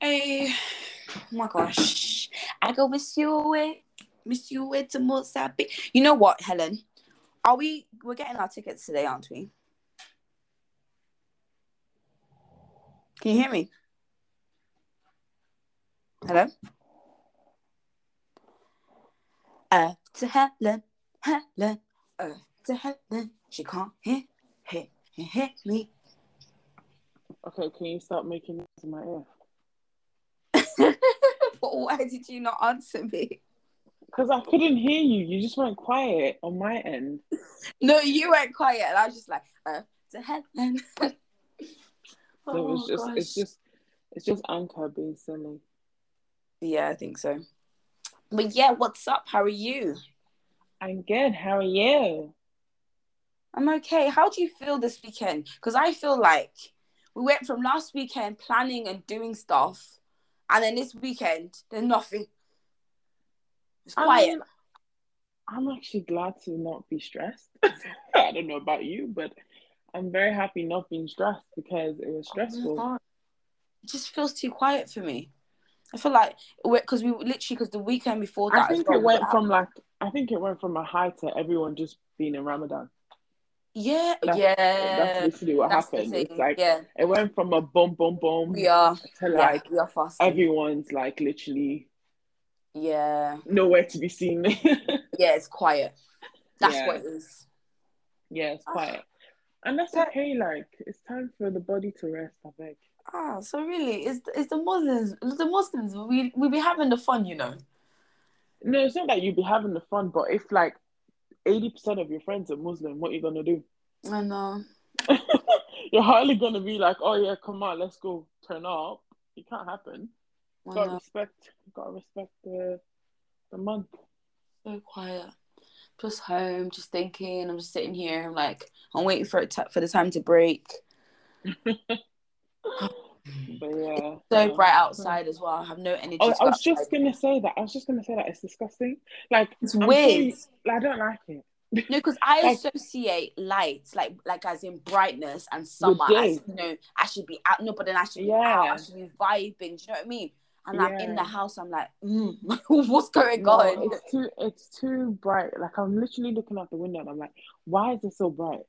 Hey, oh my gosh. I go miss you away. Miss you away to Mozambique. You know what, Helen? Are we we're getting our tickets today, aren't we? Can you hear me? Hello? Uh to Helen, Helen, uh to Helen. She can't hear, hear, hear, hear me. Okay, can you stop making noise in my ear? why did you not answer me? Because I couldn't hear you. You just went quiet on my end. No, you went quiet, and I was just like, uh, to Helen. So Oh, it's just it's just it's just Anchor being silly. Yeah, I think so. But yeah, what's up? How are you? I'm good. How are you? I'm okay. How do you feel this weekend? Because I feel like we went from last weekend planning and doing stuff, and then this weekend there's nothing. It's I quiet. mean, I'm actually glad to not be stressed. I don't know about you, but I'm very happy not being stressed because it was Oh stressful. It just feels too quiet for me. I feel like because we literally because the weekend before that I think it went from like I think it went from a high to everyone just being in Ramadan. Yeah, That's, yeah. that's literally what That's happened. It's like yeah, it went from a boom, boom, boom we are. to yeah, like we are fasting. everyone's like literally yeah, nowhere to be seen. yeah. It's quiet. That's Yeah. what it is. yeah, it's Ah. quiet. And that's okay, like it's time for the body to rest, I beg. Ah, so really, it's it's the Muslims. The Muslims. We we be having the fun, you know. No, it's not that you'd be having the fun, but if like eighty percent of your friends are Muslim, what are you gonna do? I know. You're hardly gonna be like, Oh yeah, come on, let's go turn up. It can't happen. I Gotta respect gotta respect the the month. So quiet. Just home, just thinking. I'm just sitting here. I'm like, I'm waiting for it to, for the time to break. But yeah. So bright outside as well. I have no energy. Oh, I was just outside. gonna say that. I was just gonna say that it's disgusting. Like It's I'm weird. you- I don't like it. No, because I Like- associate light, like like as in brightness and summer, as you know, I should be out. No, but then I should be Yeah. out. I should be vibing. Do you know what I mean? And I'm in the house. I'm like, mm, what's going No, on? it's too it's too bright. Like I'm literally looking out the window and I'm like, why is it so bright?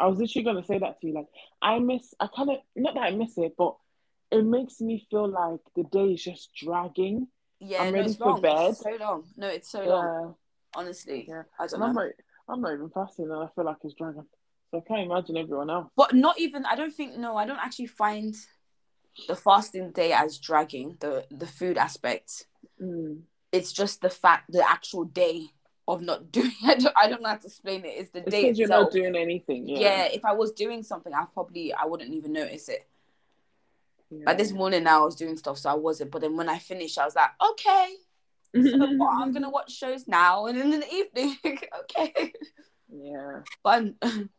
I was literally gonna say that to you. Like I miss I kinda not that I miss it, but it makes me feel like the day is just dragging. yeah, I'm no, ready it's for long. bed. It's so long. No, it's so long. Yeah. Honestly, Yeah. I don't And I'm know. not I'm not even fasting and I feel like it's dragging. So I can't imagine everyone else. But not even. I don't think. No, I don't actually find the fasting day as dragging the the food aspect. Mm. It's just the fact, the actual day of not doing. I don't, I don't know how to explain it. It's the It's day you're not doing anything. yeah. Yeah. if I was doing something, I probably I wouldn't even notice it. Yeah. Like this morning I was doing stuff, so I wasn't. But then when I finished, I was like, okay, so what? I'm gonna watch shows now, and then in the evening, okay. Yeah. Fun.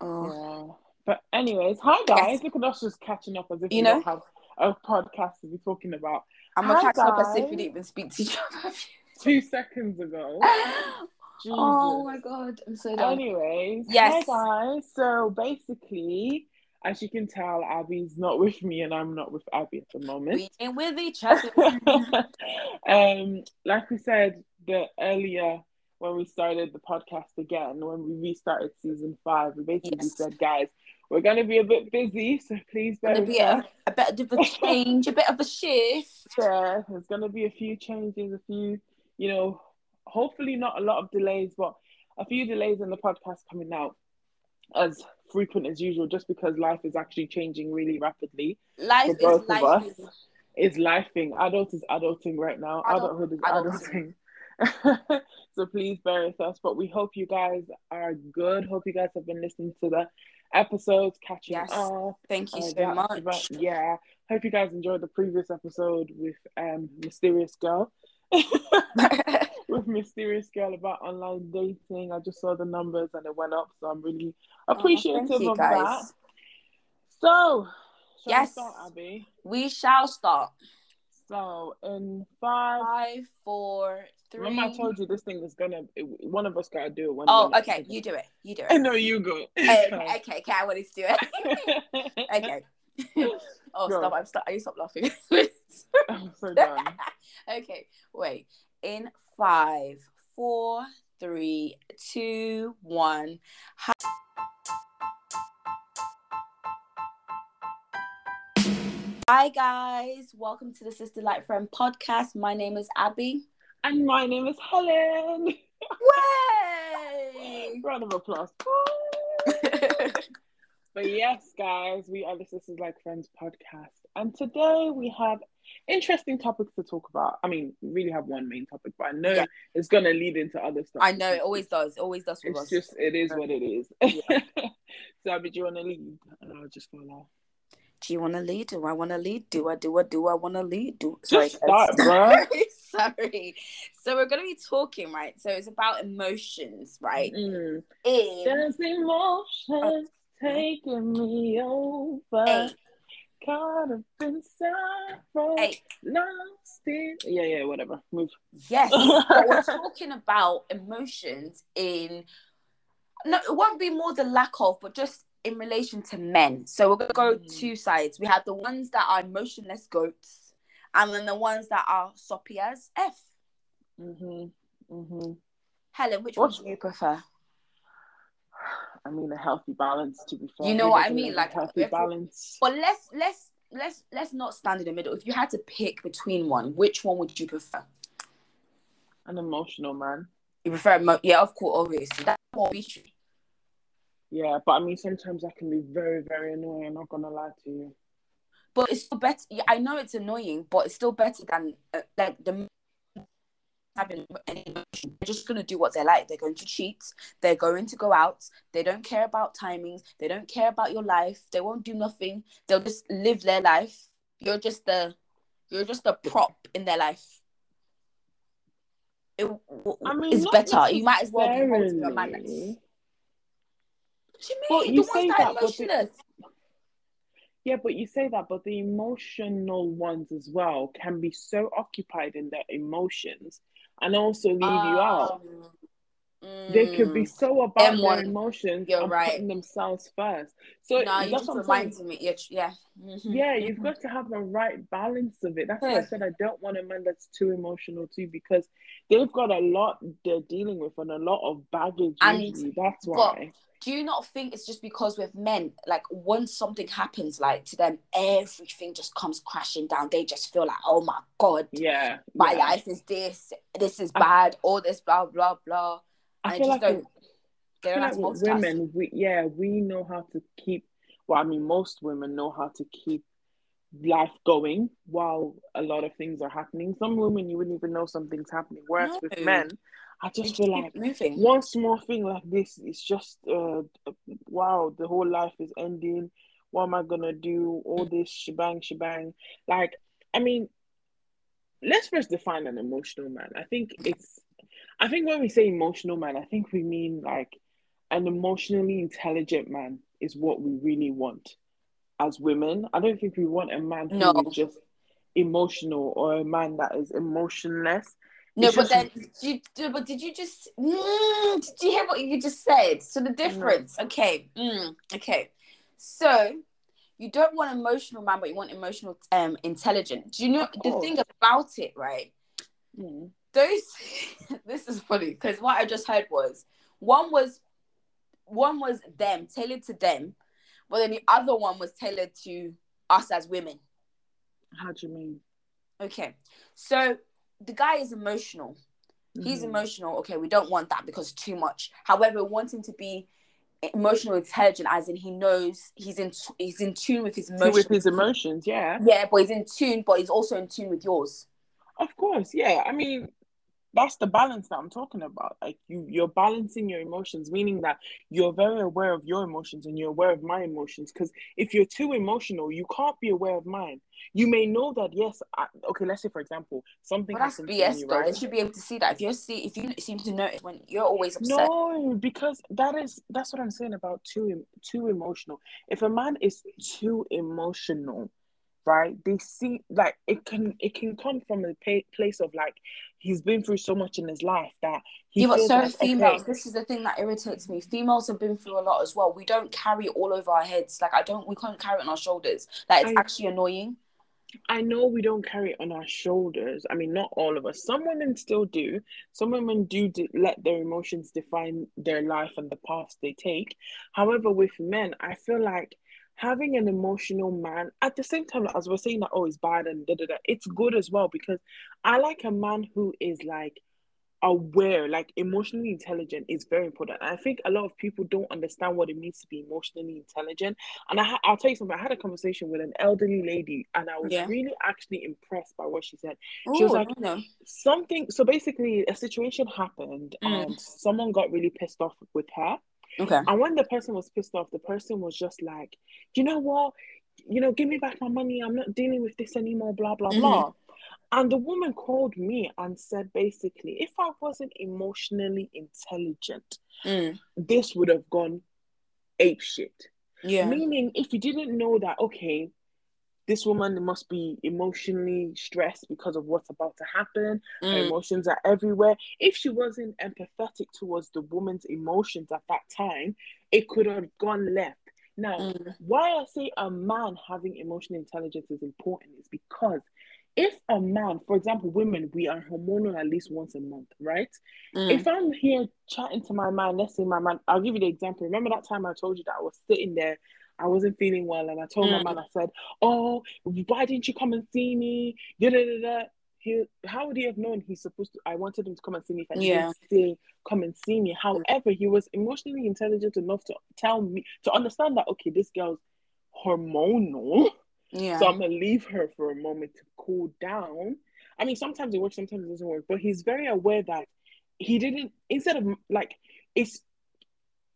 oh, Yeah. But anyways, hi guys. Look at us just catching up as if You we know? have a podcast to be talking about. I'm gonna catch up as if we didn't even speak to each other. Two seconds ago. Oh Jesus. oh my god, I'm so done. Anyways, Yes. hi guys. So basically, as you can tell, Abby's not with me and I'm not with Abby at the moment. We ain't with each other. um, like we said the earlier when we started the podcast again, when we restarted season five, we basically Yes. said, guys, we're gonna be a bit busy, so please bear with be a, a bit of a change, a bit of a shift. Yeah, there's gonna be a few changes, a few, you know, hopefully not a lot of delays, but a few delays in the podcast coming out as frequent as usual, just because life is actually changing really rapidly. Life For both is of life. us. is- lifing. Adult is adulting right now. Adult- Adulthood is adulting. adulting. so please bear with us. But we hope you guys are good. Hope you guys have been listening to the episodes, catching Yes. up. Thank you Uh, so much. that- yeah. Hope you guys enjoyed the previous episode with um Mysterious Girl. with Mysterious Girl about online dating. I just saw the numbers and it went up, so I'm really oh, appreciative Oh, thank you, of that. So, shall Yes. we start, Abby? We shall start. So, in five, Five, four, three. remember I told you this thing is gonna, one of us gotta do it. One Oh, okay. You do it. You do it. No, you go. Oh, okay, okay, okay. I want to do it. okay. Oh, Go. stop! I'm stop. I stop laughing. I'm so done. okay, wait. In five, four, three, two, one. Hi guys, welcome to the Sister Like Friend podcast. My name is Abby. And my name is Helen. Way! Round of applause. But yes, guys, we are the Sisters Like Friends podcast. And today we have interesting topics to talk about. I mean, we really have one main topic, but I know Yeah. it's going to lead into other stuff. I know it always does. It always does with It's us. just, it is what it is. Yeah. so, Abby, do you want to lead? And I'll just follow. Do you want to lead? Do I want to lead? Do I do I do I want to lead? Do sorry, Just start, bruh. sorry. So we're gonna be talking, right? So it's about emotions, right? Mm. In emotions taking me over. Hey. Caught up in sorrow. Hey. Lost in. Yeah, yeah, whatever. Move. yes, we're talking about emotions in no, it won't be more the lack of, but just in relation to men. So we're gonna go Mm. two sides. We have the ones that are emotionless goats, and then the ones that are soppy as f. hmm hmm Helen, which What? one do you prefer? I mean, a healthy balance, to be fair. You know what I mean? Like, healthy if- balance. But let's let's let's let's not stand in the middle. If you had to pick between one, which one would you prefer? An emotional man. You prefer emo- yeah, of course, obviously. That's more. Yeah, but I mean, sometimes I can be very, very annoying. I'm not gonna lie to you. But it's still better. Yeah, I know it's annoying, but it's still better than uh, like the having any emotion. They're just gonna do what they like. They're going to cheat. They're going to go out. They don't care about timings. They don't care about your life. They won't do nothing. They'll just live their life. You're just the you're just a prop in their life. It, I mean, it's better. You might as well be holding man. what do you mean? you the ones that, that, are but emotionless. Yeah, but you say that, but the emotional ones as well can be so occupied in their emotions and also leave you out. Oh. They could be mm. so about Them their emotions you're and right. putting themselves first. So No, that's what I'm saying. me. Yeah, tr- yeah. Yeah, you've mhm. got to have the right balance of it. That's why I said I don't want a man that's too emotional too, because they've got a lot they're dealing with and a lot of baggage. And- usually. That's why. Do you not think it's just because with men, like once something happens, like to them, everything just comes crashing down. They just feel like, oh my god, Yeah, my yeah. life is this, this is I- bad, all this blah blah blah. I feel like don't. They I don't feel like with women, we yeah, we know how to keep. Well, I mean, most women know how to keep life going while a lot of things are happening. Some women you wouldn't even know something's happening. Whereas with men, I just just feel like moving. one small thing like this is just uh wow, the whole life is ending. What am I gonna do? All this shebang, shebang. Like, I mean, let's first define an emotional man. I think it's, I think when we say emotional man, I think we mean like an emotionally intelligent man is what we really want as women. I don't think we want a man who No. is just emotional or a man that is emotionless. No, It's but just- then, did you, but did you just? Mm, did you hear what you just said? So the difference, okay, mm, okay. So you don't want emotional man, but you want emotional, um, intelligent. Do you know the thing about it, right? Mm. Those, this is funny because what I just heard was one was, one was them tailored to them, but then the other one was tailored to us as women. How do you mean? Okay, so the guy is emotional. He's Mhm. emotional. Okay, we don't want that because too much. However, we want him to be emotional intelligent, as in he knows he's in he's in tune with his emotions. with his emotions, yeah. Yeah, but he's in tune, but he's also in tune with yours. Of course, yeah. I mean, that's the balance that I'm talking about. Like you, you're balancing your emotions, meaning that you're very aware of your emotions and you're aware of my emotions. Because if you're too emotional, you can't be aware of mine. You may know that yes, I, okay. Let's say for example, something But that's BS though. right? They should be able to see that. If you see, if you seem to notice when you're always upset. No, because that is that's what I'm saying about too too emotional. If a man is too emotional, right? They see like it can it can come from a pa- place of like he's been through so much in his life that he yeah, but so like, females. okay, This is the thing that irritates me. Females have been through a lot as well. We don't carry it all over our heads. Like I don't. We can't carry it on our shoulders. Like it's I- actually annoying. I know we don't carry it on our shoulders. I mean, not all of us. Some women still do. Some women do de- let their emotions define their life and the paths they take. However, with men, I feel like having an emotional man at the same time as we're saying that oh it's bad and da da da, it's good as well because I like a man who is like aware, like emotionally intelligent is very important. And I think a lot of people don't understand what it means to be emotionally intelligent. And I ha- I'll tell you something. I had a conversation with an elderly lady, and I was Yeah. really actually impressed by what she said. Ooh, She was like, no. Something. So basically, a situation happened, Mm. and someone got really pissed off with her. Okay. And when the person was pissed off, the person was just like, you know what? You know, give me back my money. I'm not dealing with this anymore, blah, blah, Mhm. blah. And the woman called me and said, basically, if I wasn't emotionally intelligent, Mm. this would have gone ape shit. Yeah. Meaning, if you didn't know that, okay, this woman must be emotionally stressed because of what's about to happen, her Mm. emotions are everywhere. If she wasn't empathetic towards the woman's emotions at that time, it could have gone left. Now, Mm. why I say a man having emotional intelligence is important is because if a man, for example, women, we are hormonal at least once a month, right? Mm. If I'm here chatting to my man, let's say my man, I'll give you the example. Remember that time I told you that I was sitting there, I wasn't feeling well, and I told my Mm. man, I said, Oh, why didn't you come and see me? Da, da, da, da. He, how would he have known he's supposed to? I wanted him to come and see me if I Yeah. didn't say come and see me. However, he was emotionally intelligent enough to tell me to understand that okay, this girl's hormonal. Yeah. So I'm gonna leave her for a moment to cool down. I mean, sometimes it works, sometimes it doesn't work. But he's very aware that he didn't. Instead of like, it's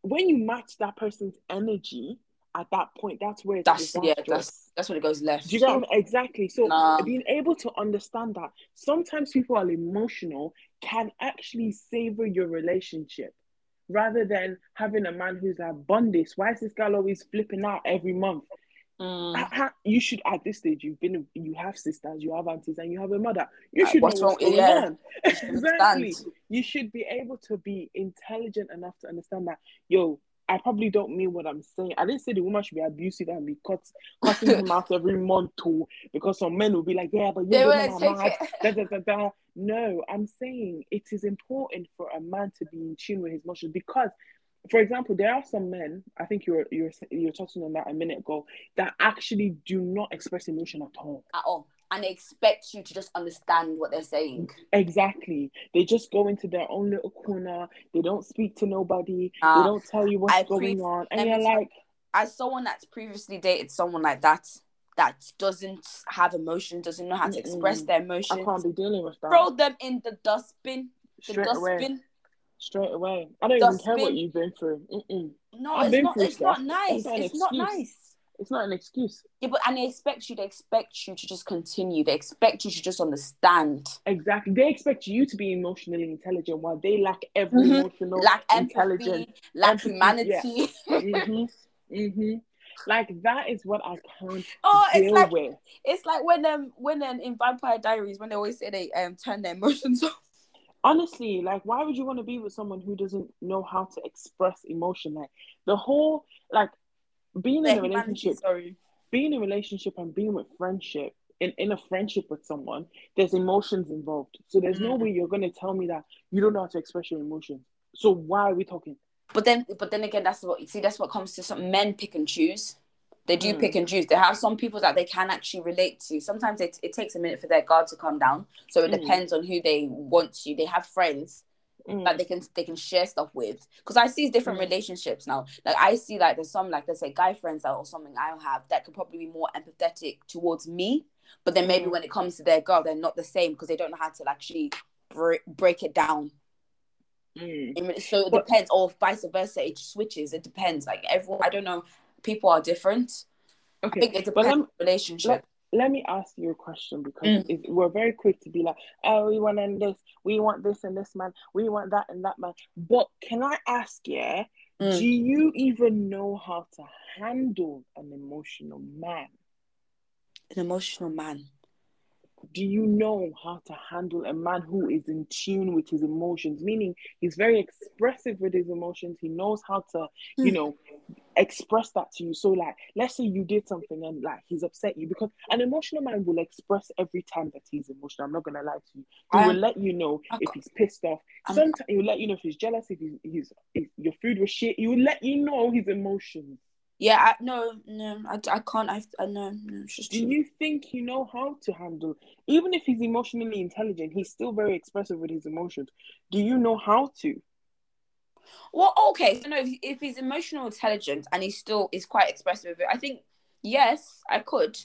when you match that person's energy at that point. That's where it's that's yeah. That's that's when it goes left. Do you get exactly? So Nah. being able to understand that sometimes people are emotional can actually savor your relationship rather than having a man who's like, Bundis, why is this girl always flipping out every month? Mm. You should at this stage you've been you have sisters you have aunties and you have a mother you Uh, should what's know what's wrong- going yeah. on exactly you should be able to be intelligent enough to understand that yo I probably don't mean what I'm saying. I didn't say the woman should be abusive and be cut, cutting him out every month too, because some men will be like, yeah, but you're wouldn't women are take Da, da, da, da. No, I'm saying it is important for a man to be in tune with his emotions because, for example, there are some men. I think you're you're you're touching on that a minute ago that actually do not express emotion at all. At all, and they expect you to just understand what they're saying. Exactly. They just go into their own little corner. They don't speak to nobody. Ah, they don't tell you what's I going pre- on, and you're like, As someone that's previously dated someone like that, that doesn't have emotion, doesn't know how to express their I emotions, can't be dealing with that. throw them in the dustbin. The Straight away. dustbin. Straight away. I don't even care what you've been through. Mm-mm. No, I've it's not. It's not nice. That's not an It's not nice. It's not an excuse. Yeah, but and they expect you. They expect you to just continue. They expect you to just understand. Exactly. They expect you to be emotionally intelligent while they lack every Mhm. emotional Lack intelligence. lack Empathy, humanity. hmm hmm Like that is what I can't oh, it's deal like with. it's like when um when um, in Vampire Diaries when they always say they um turn their emotions off. honestly like why would you want to be with someone who doesn't know how to express emotion like the whole like being in a relationship sorry. being in a relationship and being with friendship in, in a friendship with someone there's emotions involved so there's no Mm. way you're going to tell me that you don't know how to express your emotions so why are we talking But then, but then again, that's what you see. That's what comes to some men pick and choose. They do Mm. pick and choose. They have some people that they can actually relate to. Sometimes it, it takes a minute for their guard to come down. So it Mm. depends on who they want to. They have friends Mm. that they can they can share stuff with. Because I see different Mm. relationships now. Like I see like there's some like let's say guy friends that or something I have that could probably be more empathetic towards me. But then maybe Mm. when it comes to their girl, they're not the same because they don't know how to actually break break it down. Mm. So it But- depends, or vice versa. It switches. It depends. Like everyone, I don't know. People are different. I think it depends let on the relationship. let me ask you a question because Mm. we're very quick to be like, oh, we want this, we want this and this man, we want that and that man. But can I ask, yeah, Mm. do you even know how to handle an emotional man? an emotional man. Do you know how to handle a man who is in tune with his emotions? Meaning he's very expressive with his emotions. He knows how to, you Hmm. know, express that to you. So, like, let's say you did something and like he's upset you because an emotional man will express every time that he's emotional. I'm not gonna lie to you. He I will let you know if he's pissed off. I'm- Sometimes he will let you know if he's jealous, if he's, he's if your food was shit. He will let you know his emotions. Yeah, I, no, no, I, I can't. I, I no, no, it's just Do you think you know how to handle, even if he's emotionally intelligent, he's still very expressive with his emotions. Do you know how to? Well, okay, so no, if, if he's emotional intelligent and he still is quite expressive with it, I think yes, I could.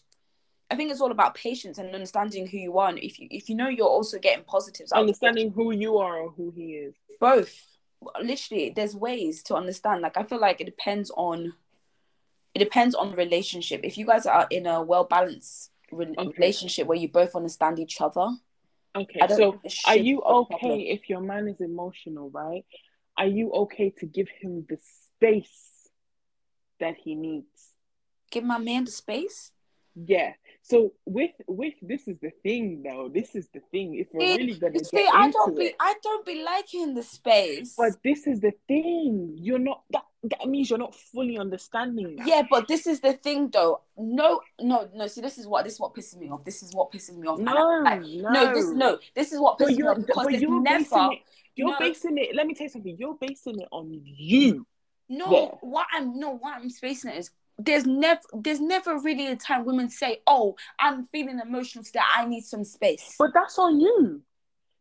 I think it's all about patience and understanding who you are. And if you if you know you're also getting positives out of it, Understanding who you are or who he is. both. Literally, there's ways to understand. Like I feel like it depends on it depends on the relationship. If you guys are in a well balanced re- Okay. relationship where you both understand each other, Okay, so are you okay if your man is emotional, right? Are you okay to give him the space that he needs? Give my man the space. Yeah. So with with this is the thing though. This is the thing. If we're See- really gonna See, get I into don't be it. I don't be liking the space. But this is the thing. You're not that that means you're not fully understanding that. Yeah, but this is the thing though. No, no, no. See, this is what this is what pisses me off. This is what pisses me off. No, like, no. no, this no, this is what But pisses me off because you're never basing it. You're no. basing it. Let me tell you something. You're basing it on you. no there. what I'm no what I'm spacing it is there's never there's never really a time women say, Oh, I'm feeling emotional today, I need some space. But that's on you.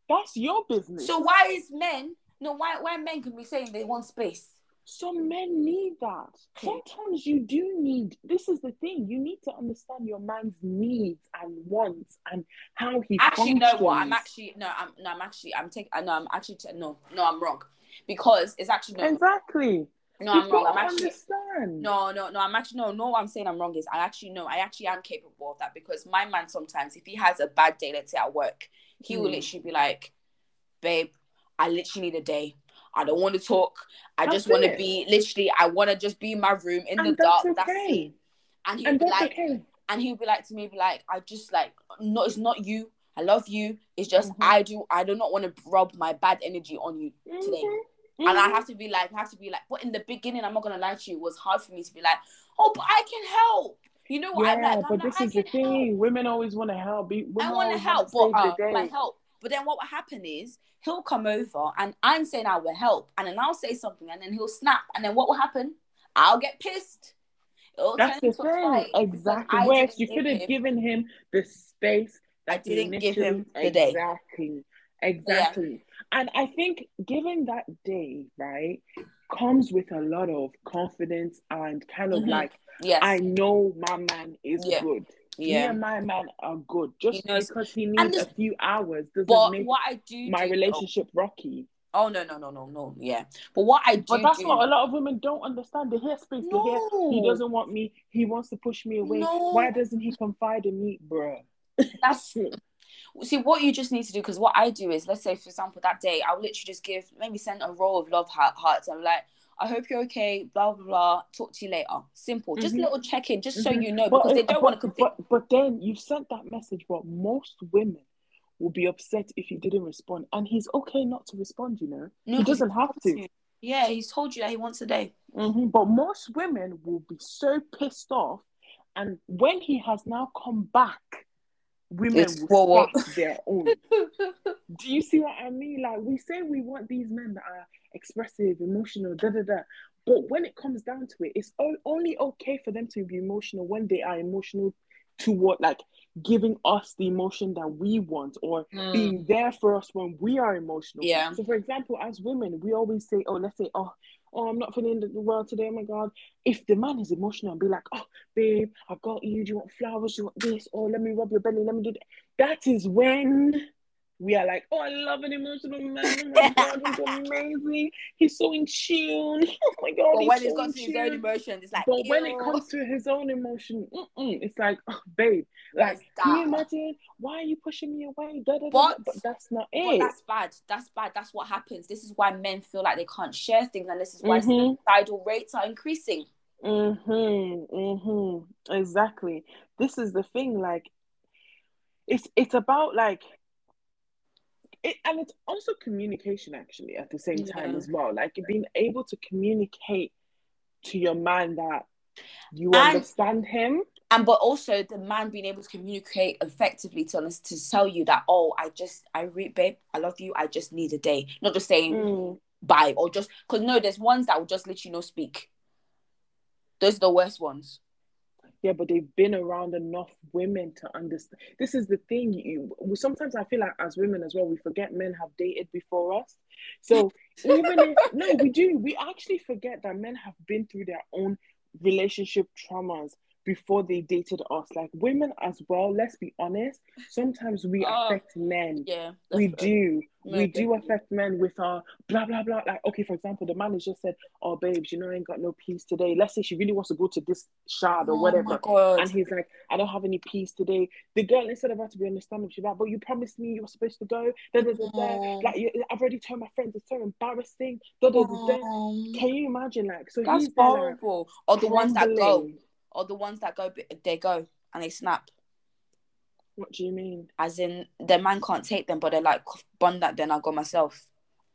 That's your business. so why is men no why why men can be saying they want space? Some men need that. Sometimes you do need. This is the thing. You need to understand your man's needs and wants and how he actually functions. know what I'm actually no I'm no I'm actually I'm taking no I'm actually t- no no I'm wrong because it's actually no exactly. No I'm wrong I'm actually understand. No, no, no. I'm actually no, no. What I'm saying I'm wrong is I actually know I actually am capable of that because my man sometimes if he has a bad day, let's say at work, he will Hmm. literally be like, "Babe, I literally need a day. I don't want to talk. I That's just want to be literally. I want to just be in my room in the And dark. that's That's okay. it." And he'll And be like, okay. and he'll be like to me, be like, I just like, no, it's not you. I love you. It's just Mhm. I do. I do not want to rub my bad energy on you today. Mhm. and I Mhm. have to be like, I have to be like, but in the beginning, I'm not gonna lie to you, it was hard for me to be like, oh, but I can help. You know what? I'm Yeah, like, I'm but like, this I is the can help. thing. Women always want to help. Women I want to help, but uh, like help. But then what will happen is he'll come over and I'm saying I will help, and then I'll say something, and then he'll snap, and then what will happen? I'll get pissed. It'll That's the thing. Exactly. I Whereas you could have him- given him the space I that he didn't give him initially- the day. Exactly. Exactly. And I think given that day, right, comes with a lot of confidence and kind of Mhm. like, Yes. I know my man is Yeah. good. Me yeah. and my man are good. Just He because he needs a few hours doesn't But make what I do my do, relationship rocky. Oh, oh no no no no no yeah. But what I do But that's do, what a lot of women don't understand. The hear space, they hear he doesn't want me, he wants to push me away. No. Why doesn't he confide in me, bruh? that's see what you just need to do because what I do is let's say for example that day I'll literally just give maybe send a roll of love heart, hearts and like I hope you're okay blah blah blah talk to you later simple just Mhm. a little check in just so Mhm. you know But- because they don't want to But but then you've sent that message. But most women will be upset if you didn't respond, and he's okay not to respond. You know, no, he doesn't have to. yeah he's told you that he wants a day Mhm. But most women will be so pissed off, and when he has now come back, women It's will whoa, whoa. their own. Do you see what I mean? Like we say we want these men that are expressive, emotional, da da da. But when it comes down to it, it's only okay for them to be emotional when they are emotional toward like giving us the emotion that we want or Mm. being there for us when we are emotional. Yeah. So for example, as women, we always say, Oh, let's say, oh, oh, I'm not feeling the well today, oh my god. If the man is emotional and be like, Oh, babe, I got you, do you want flowers? Do you want this? Or let me rub your belly, let me do that. That is when we are like, oh, I love an emotional man. Oh my god, he's amazing. He's so in tune. Oh my god, but he's when so got in to his own emotions it's like But when it comes to his own emotion, mm-mm, it's like, oh, babe, like, can you imagine? Why are you pushing me away? Da, da, da, da. But- but that's not it. that's bad. That's bad. That's what happens. This is why men feel like they can't share things, and this is why Mhm. suicidal rates are increasing. Mm-hmm. Mm-hmm. Exactly. This is the thing, like it's it's about like it, and it's also communication actually at the same time Yeah. as well. Like being able to communicate to your man that you And- understand him. and but also the man being able to communicate effectively to us to tell you that oh I just I re babe I love you I just need a day not just saying Mm. bye or just because no there's ones that will just let you know speak those are the worst ones Yeah, but they've been around enough women to understand. This is the thing. You sometimes I feel like as women as well, we forget men have dated before us. So even if no, we do. We actually forget that men have been through their own relationship traumas before they dated us. Like women as well. Let's be honest. Sometimes we Oh, affect men. yeah We do. No, we do affect men with our blah blah blah. Like, okay, for example, the man has just said, Oh babes, you know I ain't got no peace today. Let's say she really wants to go to this shard or oh whatever. And he's like, I don't have any peace today. The girl, instead of her to be understanding, she's like, but you promised me you were supposed to go. Da, da, da, da. Oh. Like, you, I've already told my friends, it's so embarrassing. Da, da, da, da. Um, Can you imagine? Like, so that's he's there, like, horrible or the ones that go or the ones that go they go and they snap What do you mean? as in their man can't take them but they're like bond that then I'll go myself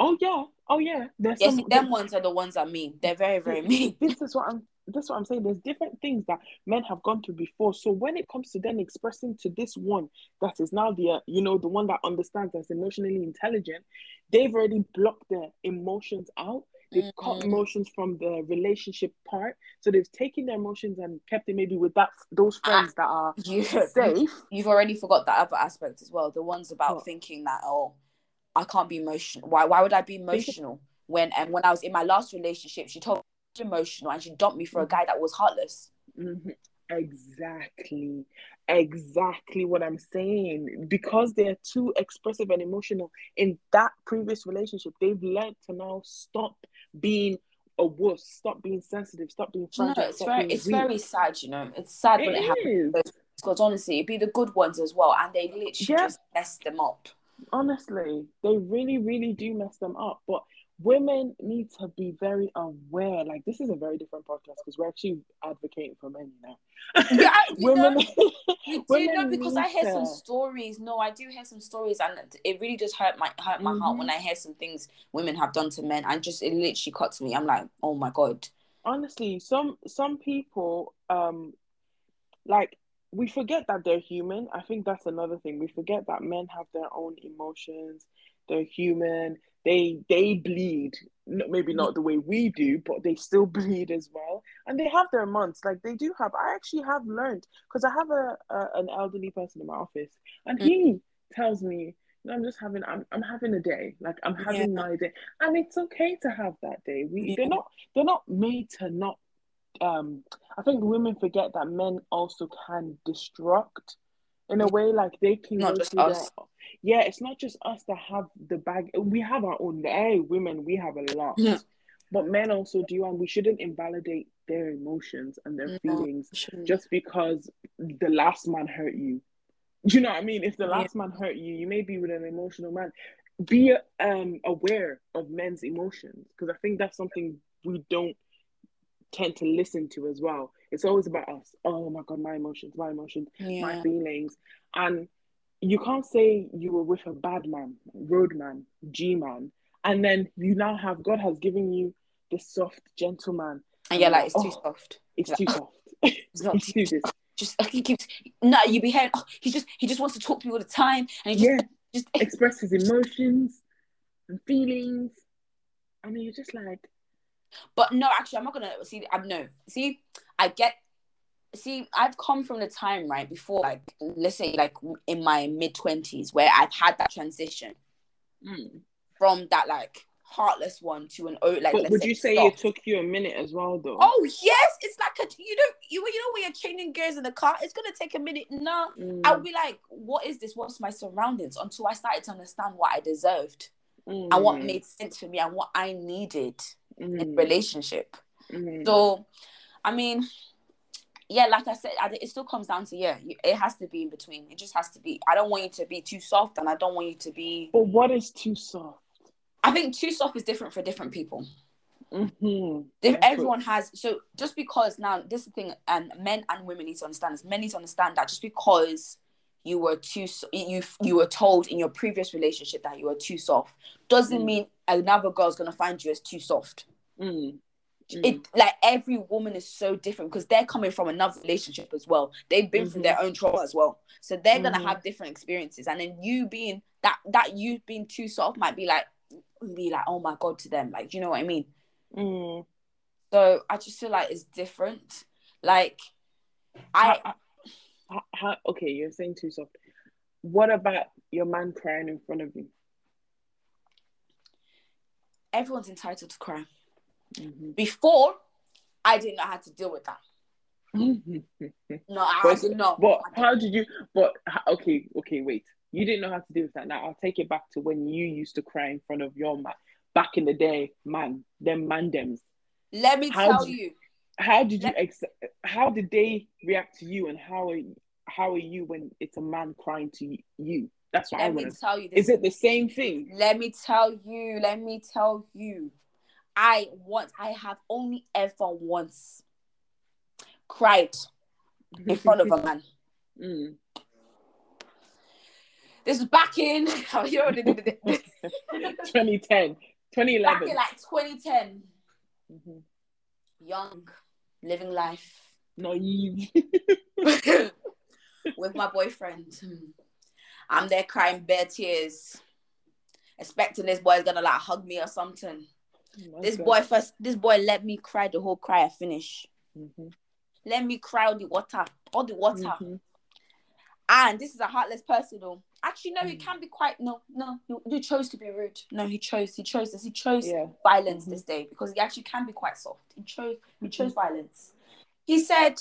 Oh, yeah. Oh, yeah. There's yes some, them ones are the ones that mean they're very very mean this is what I'm this is what I'm saying. There's different things that men have gone through before. So when it comes to then expressing to this one that is now the uh, you know the one that understands that's emotionally intelligent, they've already blocked their emotions out. They've cut Mhm. emotions from the relationship part. So they've taken their emotions and kept it maybe with that those Ah. friends that are you, safe. you've already forgot that other aspect as well the ones about What? thinking that oh I can't be emotional why why would I be emotional when and when I was in my last relationship she told me emotional and she dumped me for a guy that was heartless Mhm. Exactly. Exactly what I'm saying. Because they're too expressive and emotional in that previous relationship, they've learned to now stop being a wuss, stop being sensitive, stop being no it's very it's weak. very sad you know it's sad when it happens because honestly it'd be the good ones as well and they literally Yeah. just mess them up Honestly, they really, really do mess them up. But women need to be very aware. Like this is a very different podcast because we're actually advocating for men now. yeah you women, know, you women know because I hear some stories. No, I do hear some stories, and it really just hurt my hurt my heart Mhm. when I hear some things women have done to men, and just it literally cuts me. I'm like, oh my god. honestly some some people um like we forget that they're human i think that's another thing we forget that men have their own emotions they're human. They they bleed. Maybe not the way we do but they still bleed as well. And they have their months. Like they do have i actually have learned because i have a, a an elderly person in my office and Mm. he tells me "No, i'm just having i'm, I'm having a day. Like i'm having my day. And it's okay to have that day. We Yeah. they're not they're not made to not um i think women forget that men also can destruct in a way like they can Not just us. their- yeah it's not just us that have the bag. We have our own. Hey women we have a lot. Yeah. but men also do and we shouldn't invalidate their emotions and their No. feelings just because the last man hurt you. Do you know what i mean? If the Yeah. last man hurt you you may be with an emotional man. Be um aware of men's emotions because i think that's something we don't tend to listen to as well. It's always about us. Oh my god my emotions my emotions my feelings. And you can't say you were with a bad man road man g man and then you now have god has given you this soft gentleman And yeah, like it's too Oh. soft. it's Like, too oh, soft It's not too this just he keeps no. You be hearing. Oh, he just he just wants to talk to me all the time, and he just yeah just express his emotions and feelings I mean you're just like But no, actually, I'm not gonna see. I'm no. See, I get. See, I've come from the time right before, like let's say, like in my mid twenties, where I've had that transition from that like heartless one to an oh, like. but would you say soft. it took you a minute as well though Oh yes, it's like a you know you you know when you're changing gears in the car, it's gonna take a minute. No, Mm, I'll be like, what is this? What's my surroundings? Until I started to understand what I deserved mm, and what made sense for me and what I needed in mm, relationship. mm. So, I mean, yeah, like I said, I, it still comes down to yeah, you, it has to be in between. It just has to be. I don't want you to be too soft, and I don't want you to be. but what is too soft I think too soft is different for different people. Mhm. If everyone has so just because now this is the thing and men and women need to understand this men need to understand that just because you were too you you were told in your previous relationship that you were too soft doesn't Mm. mean another girl's gonna find you as too soft Mm. Mm. it like every woman is so different because they're coming from another relationship as well they've been through Mhm. their own trauma as well so they're gonna Mhm. have different experiences and then you being that that you being too soft might be like be like oh my god to them like you know what i mean Mm. so I just feel like it's different. Like I How- how- how- okay, you're saying too soft. What about your man crying in front of you? everyone's entitled to cry. Mhm. Before I didn't know how to deal with that. No, I, I But- did not. But how did you? But okay, okay, wait. You didn't know how to deal with that. Now I'll take it back to when you used to cry in front of your man back in the day, man. Them mandems. Let me How tell do- you. How did you? Ex- how did they react to you, and how are you, how are you when it's a man crying to you? That's what I Let me want. to tell you this. Is it the same thing? Let me tell you. Let me tell you. I once I have only ever once cried in front of a man. Mm. This was back in you know, back 2010, 2011. in like 2010. Mhm. Young, living life. Naive. with my boyfriend. I'm there crying bare tears, expecting this boy's gonna like hug me or something. This Okay. boy first, this boy let me cry the whole cry I finish. Mhm. Let me cry all the water, all the water. Mhm. And this is a heartless person, though. Actually, no, he Mm. can be quite no, no. He, he chose to be rude. No, he chose. He chose this. He chose Yeah. violence Mhm. this day because he actually can be quite soft. He chose. He chose violence. He said,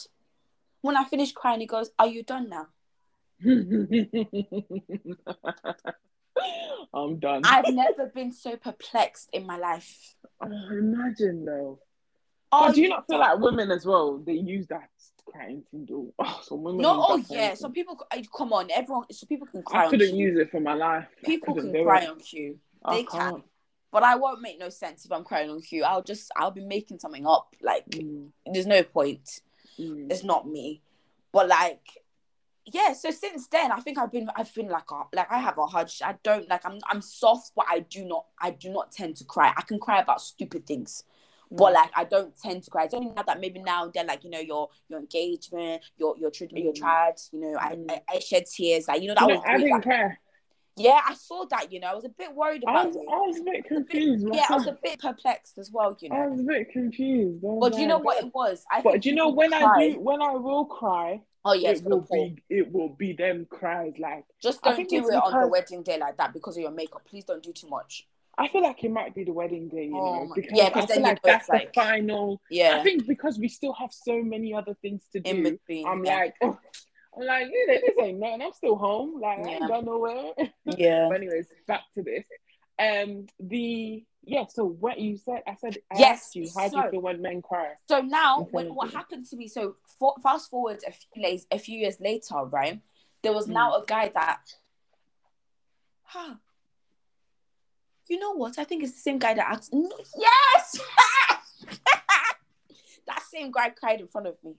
when I finished crying, he goes, "Are you done now?" I'm done. I've never been so perplexed in my life. Oh, imagine though. Oh, but do you not feel like women as well? They use that crying thing. though. Oh, some women. No, oh yeah. Some people, come on, everyone. So people can cry I couldn't use it for my life. People can cry on cue, they can. can't. but I won't make no sense if I'm crying on cue. I'll just, I'll be making something up. Like, Mm, there's no point. mm. It's not me. But like, yeah. So since then, I think I've been, I've been like, a, like I have a hard. I don't like. I'm, I'm soft, but I do not, I do not tend to cry. I can cry about stupid things. But Mm. like I don't tend to cry. It's only now that maybe now and then, like you know, your your engagement, your your tr- your Mm. you know, I, Mm. I I shed tears. Like you know, that You was know, I didn't like- care. Yeah, I saw that. You know, I was a bit worried I about was, you. I was a bit confused. Yeah, I was a bit perplexed as well. You know, I was a bit confused. I but do you know what it was? I But think do you know when I do when I will cry, Oh yeah, it's it will be it will be them cries like Just don't do it it's on the wedding day like that because of your makeup. Please don't do too much. I feel like it might be the wedding day, you Oh know, because yeah, I 'cause feel then like that's it's the final. Yeah, I think because we still have so many other things to do. between. I'm yeah. like, oh, I'm like, yeah, this ain't nothing. I'm still home. Like I ain't gone nowhere. yeah. but anyways, back to this. Um, the yeah. So what you said, I said, I Yes, asked you, how do you so- feel when men cry? So now, when, what happened to me? So for, fast forward a few days, a few years later, right? There was now Mm. a guy that, huh? You know what? I think it's the same guy that asked. Yes, that same guy cried in front of me.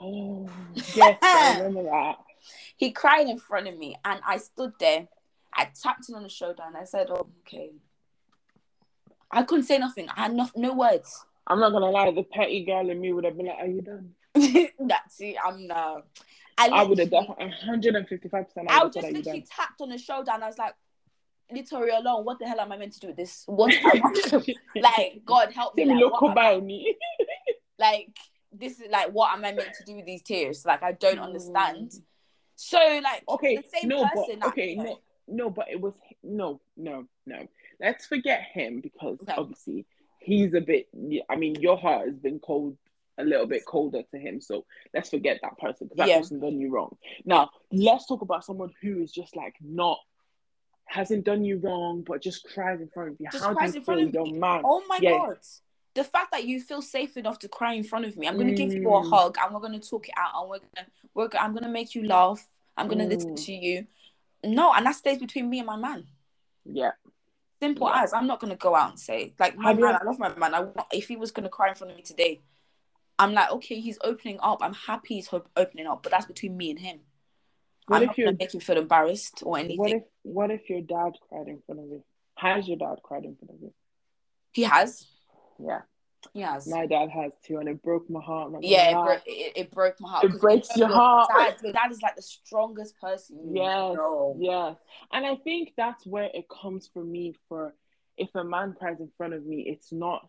Oh, yes, I remember that. He cried in front of me, and I stood there. I tapped him on the shoulder, and I said, "Oh, okay." I couldn't say nothing. I had no, no words. I'm not gonna lie, the petty girl in me would have been like, "Are you done?" That's it. I'm no. I would have done 155. percent I I would just literally tapped on the shoulder and I was like, literally alone, what the hell am I meant to do with this? What like God help me. Like, look I- about me. like this is like what am I meant to do with these tears? Like I don't understand. Mm. So like Okay, the same no, person but okay, no, no, but it was no, no, no. Let's forget him because Okay. obviously he's a bit. I mean, your heart has been cold, a little bit colder to him. So let's forget that person because that Yeah. person done you wrong. Now let's talk about someone who is just like not hasn't done you wrong, but just cries in front of you. Just How do cries you in front of your man? Oh my Yeah. god. The fact that you feel safe enough to cry in front of me, I'm gonna give you a Mm. hug and we're gonna talk it out and we're gonna we're I'm gonna make you laugh. I'm gonna listen Mm. to you. No, and that stays between me and my man. Yeah, Simple Yeah. as I'm not gonna go out and say like my you man. I love my man. I want, if he was gonna cry in front of me today, I'm like, okay, he's opening up. I'm happy he's opening up, but that's between me and him. What I'm if not your gonna make him feel embarrassed or anything. what if what if your dad cried in front of you? Has your dad cried in front of you? he has, Yeah, has. my dad has too, and it broke my heart. Gonna yeah, it, bro- it, it broke my heart. It breaks your heart. Dad, your dad is like the strongest person. Yes, yes. And I think that's where it comes for me for if a man cries in front of me, it's not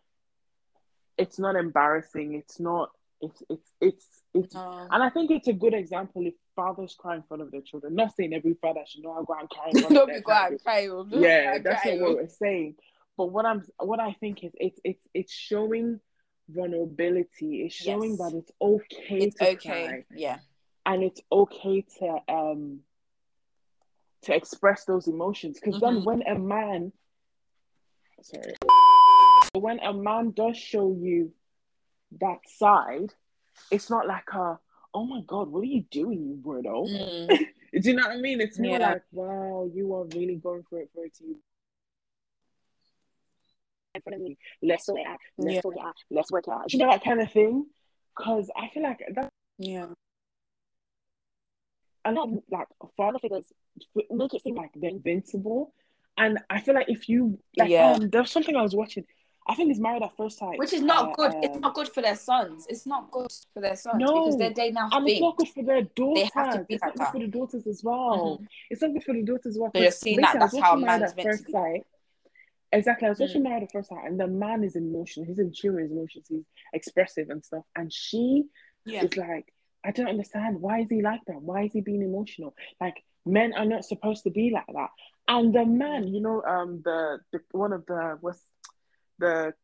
it's not embarrassing. It's not it's it's it's it's No. and I think it's a good example if fathers cry in front of their children. Not saying every father should know how go and cry in front Don't be glad, child. cry. Yeah, that's what we're saying. But what I'm what I think is it's it's it's showing vulnerability. It's showing Yes. that it's okay It's to okay. cry Yeah. and it's okay to um to express those emotions because then Mhm. when a man sorry when a man does show you that side it's not like a oh my god what are you doing you weirdo Mm. do you know what i mean it's more Yeah. like wow you are really going for it for it to in front of me. Let's sort it out. Let's Yeah. sort it out. Let's work it out. You know that kind of thing? Because I feel like that Yeah. a lot of like father figures make it seem like they're invincible. And I feel like if you like Yeah. um there's something I was watching. I think it's married at first sight. Which is not uh, good. it's um, not good for their sons. It's not good for their sons No. because they they now and it's not good for their daughters. They have to be it's like not good for the daughters as well. Mhm. It's not good for the daughters as well. They're seeing that basically, I was that's how a Married man's at meant to first be. sight. Exactly. I was watching Mm. Married the First time, and the man is emotional. He's in tune with emotions. He's expressive and stuff. And she Yeah. is like, I don't understand. Why is he like that? Why is he being emotional? Like men are not supposed to be like that. And the man, you know, um, the, the one of the was the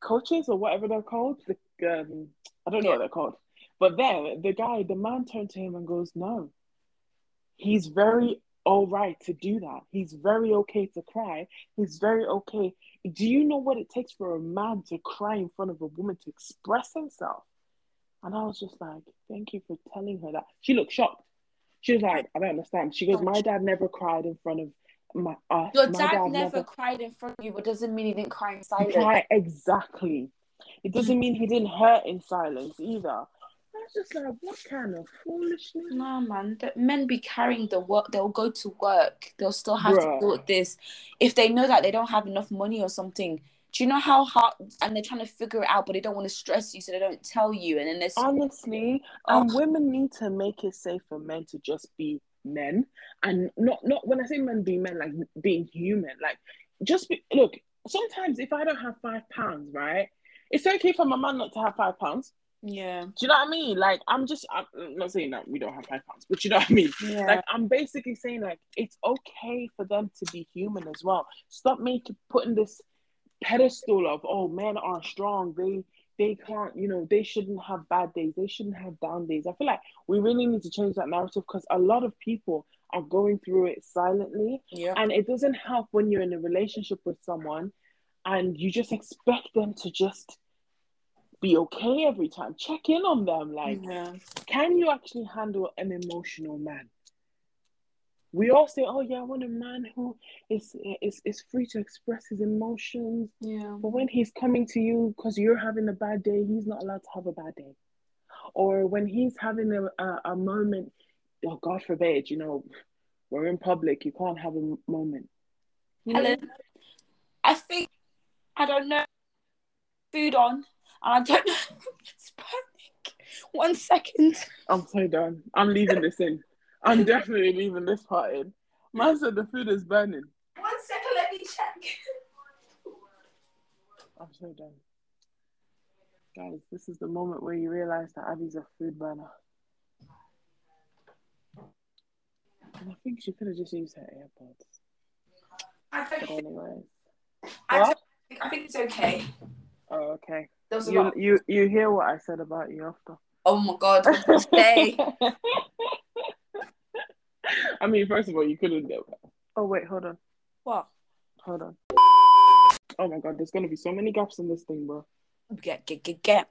coaches or whatever they're called. The um, I don't know Yeah. what they're called. But there, the guy, the man turned to him and goes, "No, he's very all right to do that. He's very okay to cry. He's very okay. Do you know what it takes for a man to cry in front of a woman to express himself? And I was just like, thank you for telling her that. She looked shocked. She was like, I don't understand. She goes, my dad never cried in front of my us. Your my dad, never, cried in front of you, but doesn't mean he didn't cry in silence. cry exactly. It doesn't mean he didn't hurt in silence either. Was just like, what kind of foolishness? No man, the men be carrying the work. They'll go to work. They'll still have Bruh. to deal with this. If they know that they don't have enough money or something, do you know how hard? And they're trying to figure it out, but they don't want to stress you, so they don't tell you. And then there's Honestly, Oh. and women need to make it safe for men to just be men, and not not when I say men being men, like being human. Like just be, look. Sometimes if I don't have five pounds, right, it's okay for my man not to have five pounds. Yeah, Do you know what I mean? Like I'm just I'm not saying that we don't have five pounds, but you know what I mean. yeah, Like I'm basically saying like it's okay for them to be human as well. Stop making putting this pedestal of oh men are strong. They they can't, you know, they shouldn't have bad days. They shouldn't have down days. I feel like we really need to change that narrative because a lot of people are going through it silently yeah. and it doesn't help when you're in a relationship with someone and you just expect them to just be okay every time. Check in on them like yeah. can you actually handle an emotional man? We all say, "Oh yeah, I want a man who is is is free to express his emotions." Yeah. But when he's coming to you because you're having a bad day, he's not allowed to have a bad day. Or when he's having a, a, a moment, oh God forbid, you know, we're in public, you can't have a moment. Helen, I think I don't know. Food on, and I don't know. it's burning. One second. I'm so done. I'm leaving this in. I'm definitely leaving this part in. Man said the food is burning. One second. Let me check. I'm so done. Guys, this is the moment where you realize that Abby's a food burner. And I think she could have just used her AirPods. I But. Think, anyways. I, What? think, I think it's okay. Oh, okay. There was a You, you you hear what I said about you after. Oh my god. What did you say? I mean, first of all, you couldn't do that. Oh wait, hold on. what? Hold on. Oh my god, there's gonna be so many gaps in this thing, bro. Get get get get.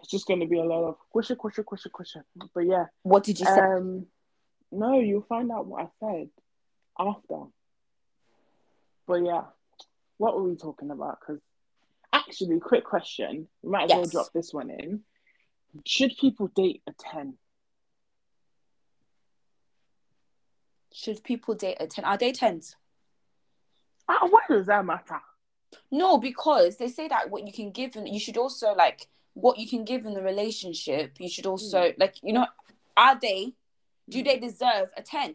It's just gonna be a lot of quisha, quisha, quisha, quisha. But yeah. What did you say? Um, no, you'll find out what I said after. But yeah, what were we talking about? Because actually, quick question. We might as well drop this one in. Should people date a 10? Should people date a 10? Are they 10s? Ah, why does that matter? No, because they say that what you can give and you should also like what you can give in the relationship, you should also like, you know, are they do they deserve a 10?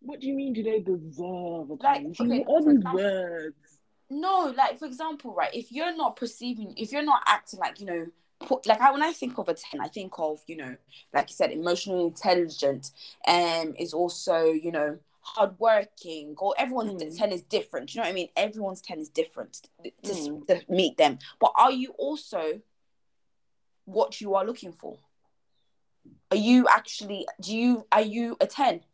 What do you mean? Do they deserve a 10? Like, okay, all these example- words. No, like for example, right, if you're not perceiving if you're not acting like, you know, put like I, when I think of a 10, I think of, you know, like you said, emotionally intelligent, um, is also, you know, hardworking, or everyone's Mm. 10 is different. You know what I mean? Everyone's 10 is different to, Mm. to meet them. But are you also what you are looking for? Are you actually do you are you a 10?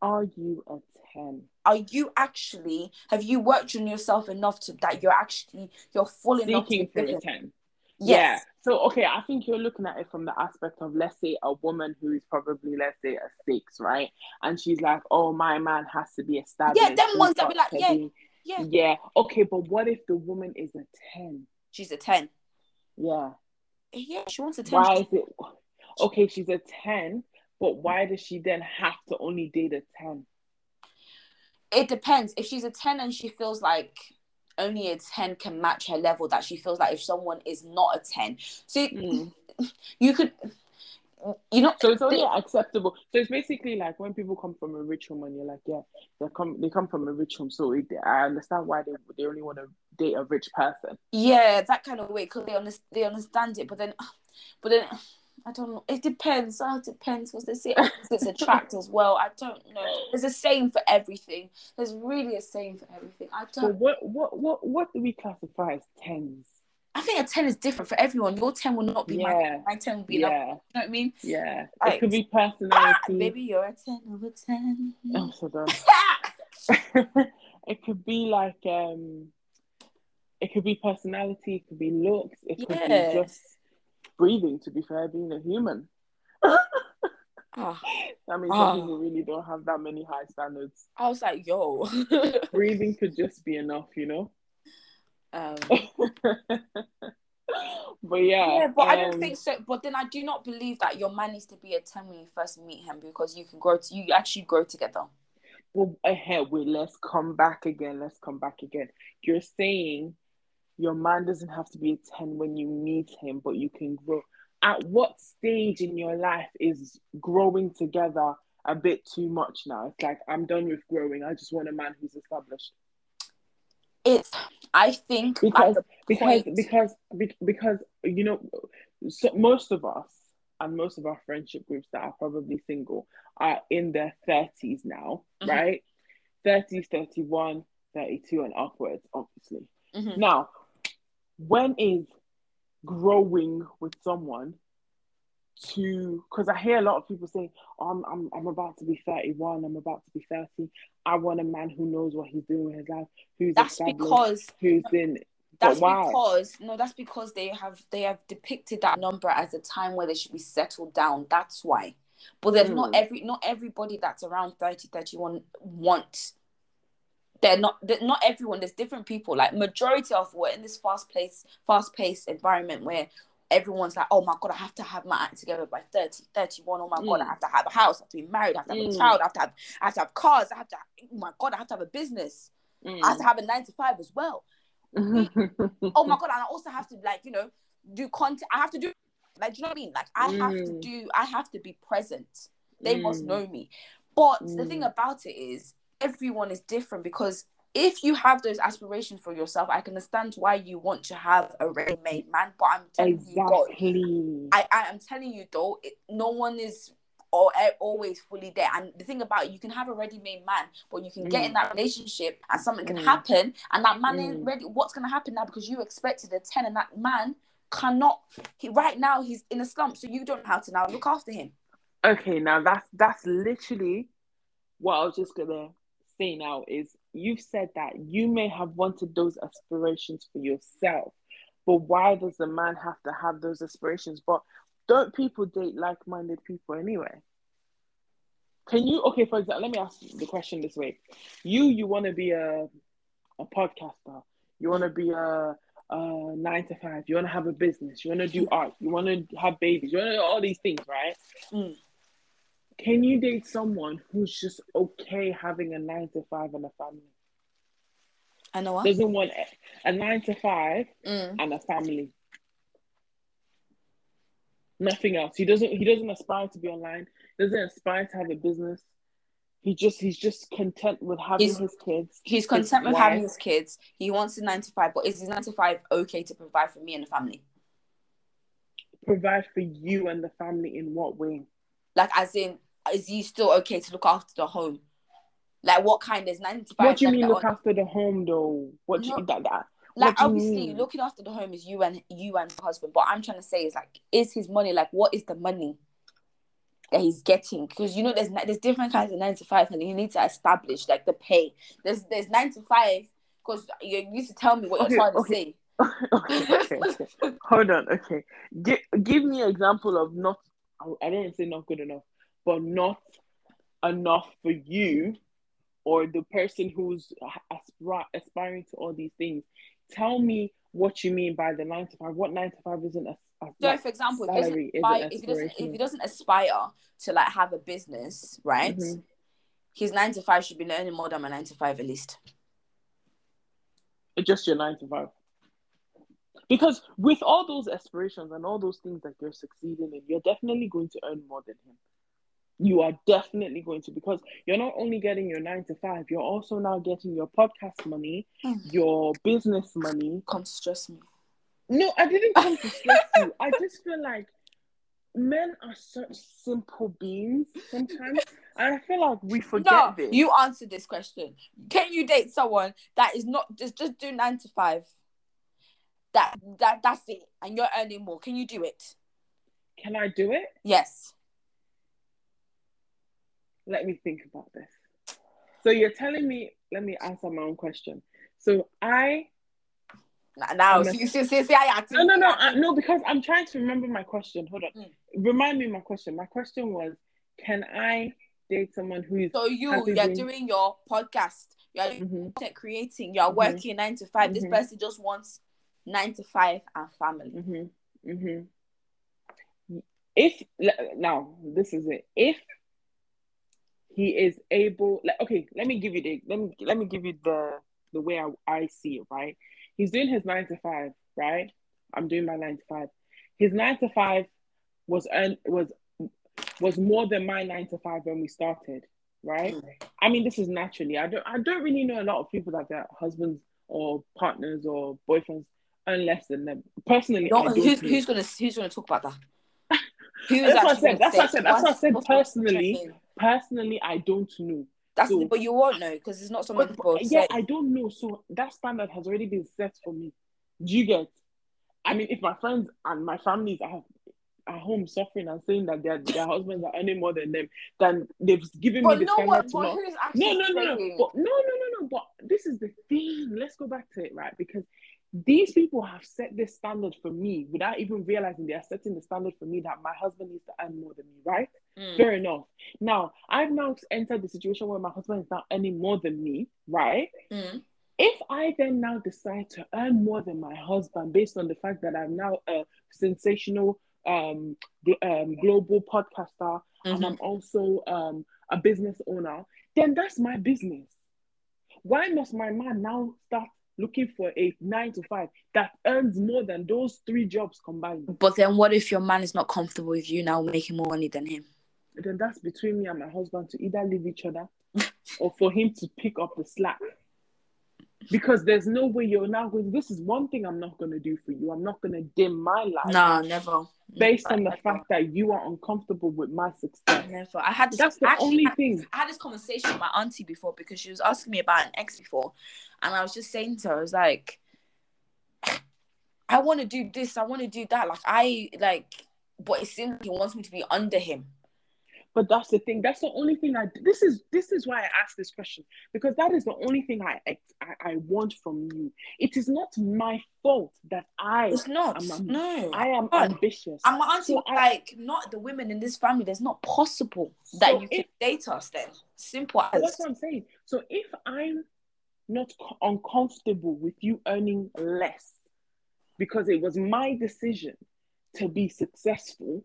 Are you a 10? Are you actually have you worked on yourself enough to that you're actually you're full enough to for a 10. Yes. Yeah. So okay, I think you're looking at it from the aspect of let's say a woman who is probably let's say a six, right? And she's like, oh, my man has to be established. Yeah, them ones that be like, yeah, be- Yeah. yeah. Okay, but what if the woman is a ten? She's a 10. Yeah. Yeah, she wants a 10. Why is it? Okay, she's a ten, but why does she then have to only date a ten? It depends. If she's a 10 and she feels like only a 10 can match her level, that she feels like if someone is not a 10. So Mm. you could, you know, So it's only acceptable. So it's basically like when people come from a rich home, and you're like, yeah, they come they come from a rich home, so it, I understand why they they only want to date a rich person. yeah, that kind of way because they, under, they understand it. But then, but then, I don't know. It depends. Oh, it depends because they say opposites attract as well. I don't know. There's a saying for everything. There's really a saying for everything. I don't. So what what what what do we classify as tens? I think a 10 is different for everyone. Your 10 will not be my Yeah, my 10 will be another. You know what I mean? yeah. Like- It could be Ah, personality. baby, you're a 10 over 10. I'm so done. it could be like um, it could be personality. It could be looks. It could Yeah. be just breathing. To be fair, being a human. I mean, some Ah. people really don't have that many high standards. I was like, yo. Breathing could just be enough, you know. um, but yeah, yeah, but I don't um, think so. But then I do not believe that your man needs to be a 10 when you first meet him because you can grow, to, you actually grow together. Well, ahead, wait, let's come back again. Let's come back again. You're saying your man doesn't have to be a 10 when you meet him, but you can grow. At what stage in your life is growing together a bit too much now? It's like, I'm done with growing. I just want a man who's established. It's, I think, Because, because, point- because, be- because, you know, so most of us and most of our friendship groups that are probably single are in their 30s now, Mhm. right? 30s, 31, 32, and upwards, obviously. Mhm. Now, when is growing with someone to because I hear a lot of people saying, oh, I'm, I'm I'm about to be 31, I'm about to be 30. I want a man who knows what he's doing with his life, who's that's because who's been That's because no, that's because they have they have depicted that number as a time where they should be settled down. That's why. But there's not Mm. every not everybody that's around 30, 31 want they're not they're not everyone there's different people like majority of we're in this fast place fast paced environment where everyone's like oh my god i have to have my act together by 30 31 oh my god i Mm. have to have a house i have to be married i have to have a Mm. child i have to have i have to have cars i have to oh my god i have to have a business Mm. i have to have a nine to five as well oh my god, and I also have to like you know do content. I have to do like do you know what I mean? Like I have to Mm. do. I have to be present. They must Mm. know me. But the thing Mm. about it is, everyone is different because if you have those aspirations for yourself, I can understand why you want to have a ready-made man. But I'm telling you, God, I, I am telling you though, it, no one is or always fully there. And the thing about it, you can have a ready-made man, but you can get in Mm. that relationship and something can Mm. happen, and that man Mm. ready. What's gonna happen now? Because you expected a ten, and that man cannot. He right now he's in a slump, so you don't know how to now look after him. Okay, now that's that's literally what I was just gonna say now is you've said that you may have wanted those aspirations for yourself, but why does the man have to have those aspirations? But don't people date like-minded people anyway? Can you okay, for example, let me ask the question this way. You you want to be a a podcaster. You want to be a, a nine to five. You want to have a business. You want to do art. You want to have babies. You want to do all these things, right? Mm. Can you date someone who's just okay having a nine to five and a family? I know what. Doesn't want a, a nine to five Mm. and a family. Nothing else. He doesn't. He doesn't aspire to be online. He Doesn't aspire to have a business. He just. He's just content with having He's- his kids. He's content with wife. having his kids. He wants a nine to five, but is his nine to five okay to provide for me and the family? Provide for you and the family in what way? Like, as in, is he still okay to look after the home? Like, what kind is ninety five? What do you mean look on- after the home though? What do you, No. that that? like you obviously mean? looking after the home is you and you and the husband but i'm trying to say is like is his money like what is the money that he's getting because you know there's there's different kinds of nine to five and you need to establish like the pay there's there's nine to five because you used to tell me what Okay, you're trying okay. to say okay, okay, okay. Hold on. Okay, give give me an example of not. I don't say not good enough, but not enough for you or the person who's aspir- aspiring to all these things. Tell me what you mean by the nine to five. What nine to five isn't a, so for example if he, doesn't salary aspire, if he doesn't if he doesn't aspire to like have a business right Mhm. his nine to five should be earning more than my nine to five at least It's just your nine to five. Because with all those aspirations and all those things that you're succeeding in, you're definitely going to earn more than him. You are definitely going to because you're not only getting your nine to five, you're also now getting your podcast money, Mm. your business money. come to stress me No, I didn't come to stress you. I just feel like men are such simple beings sometimes. And I feel like we forget no, this. you answered this question. Can you date someone that is not just just do nine to five? That that that's it, and you're earning more. Can you do it? Can I do it? Yes. Let me think about this. So you're telling me, let me answer my own question. So I Now, a- see, see, see, see, I no no no I, no because I'm trying to remember my question. Hold on, Mm. remind me my question. My question was, can I date someone who is So you you're being- doing your podcast. You're Mhm, content creating. You're Mhm. working nine to 5 This Mhm. person just wants nine to five and family. mhm, mhm. If now this is it. If he is able, like, okay, let me give you the let me let me give you the the way I, I see it. Right, he's doing his nine to five. Right, I'm doing my nine to five. His nine to five was earn was was more than my nine to five when we started. Right. Mm. I mean, this is naturally. I don't. I don't really know a lot of people that their husbands or partners or boyfriends earn less than them. Personally, No, I don't who's, who's gonna who's gonna talk about that? That's what I said, that's what I said, that's what I said personally. Personally, I don't know. That's So- but you won't know because it's not something But, yeah, say. I don't know. So that standard has already been set for me. Do you get? I mean, if my friends and my families are at home suffering and saying that their their husbands are earning more than them, then they've given But me the no standard but not. who's actually No, no, no, no. But no, no, no, no. But this is the thing. Let's go back to it, right? Because these people have set this standard for me without even realizing they are setting the standard for me that my husband needs to earn more than me, right? Mm. Fair enough. Now, I've now entered the situation where my husband is now earning more than me, right? Mm. If I then now decide to earn more than my husband based on the fact that I'm now a sensational um, um global podcaster and Mhm. I'm also um, a business owner, then that's my business. Why must my man now start looking for a nine to five that earns more than those three jobs combined? But then, what if your man is not comfortable with you now making more money than him? Then that's between me and my husband to either leave each other or for him to pick up the slack. Because there's no way you're now going, this is one thing I'm not going to do for you. I'm not going to dim my life No, never. Mm, based on the Never. fact that you are uncomfortable with my success. Never. I had this. That's the actually, only thing. I had this conversation with my auntie before because she was asking me about an ex before, and I was just saying to her, I was like, I want to do this, I want to do that. Like I like, but it seems like he wants me to be under him. But that's the thing. That's the only thing I. This is this is why I asked this question because that is the only thing I I, I want from you. It is not my fault that I It's not. I'm- I'm- no. I am God. ambitious. my auntie So was I- like, not the women in this family. There's not possible that So you can date us. Then simple as. that's what I'm saying. So if I'm not co- uncomfortable with you earning less because it was my decision to be successful.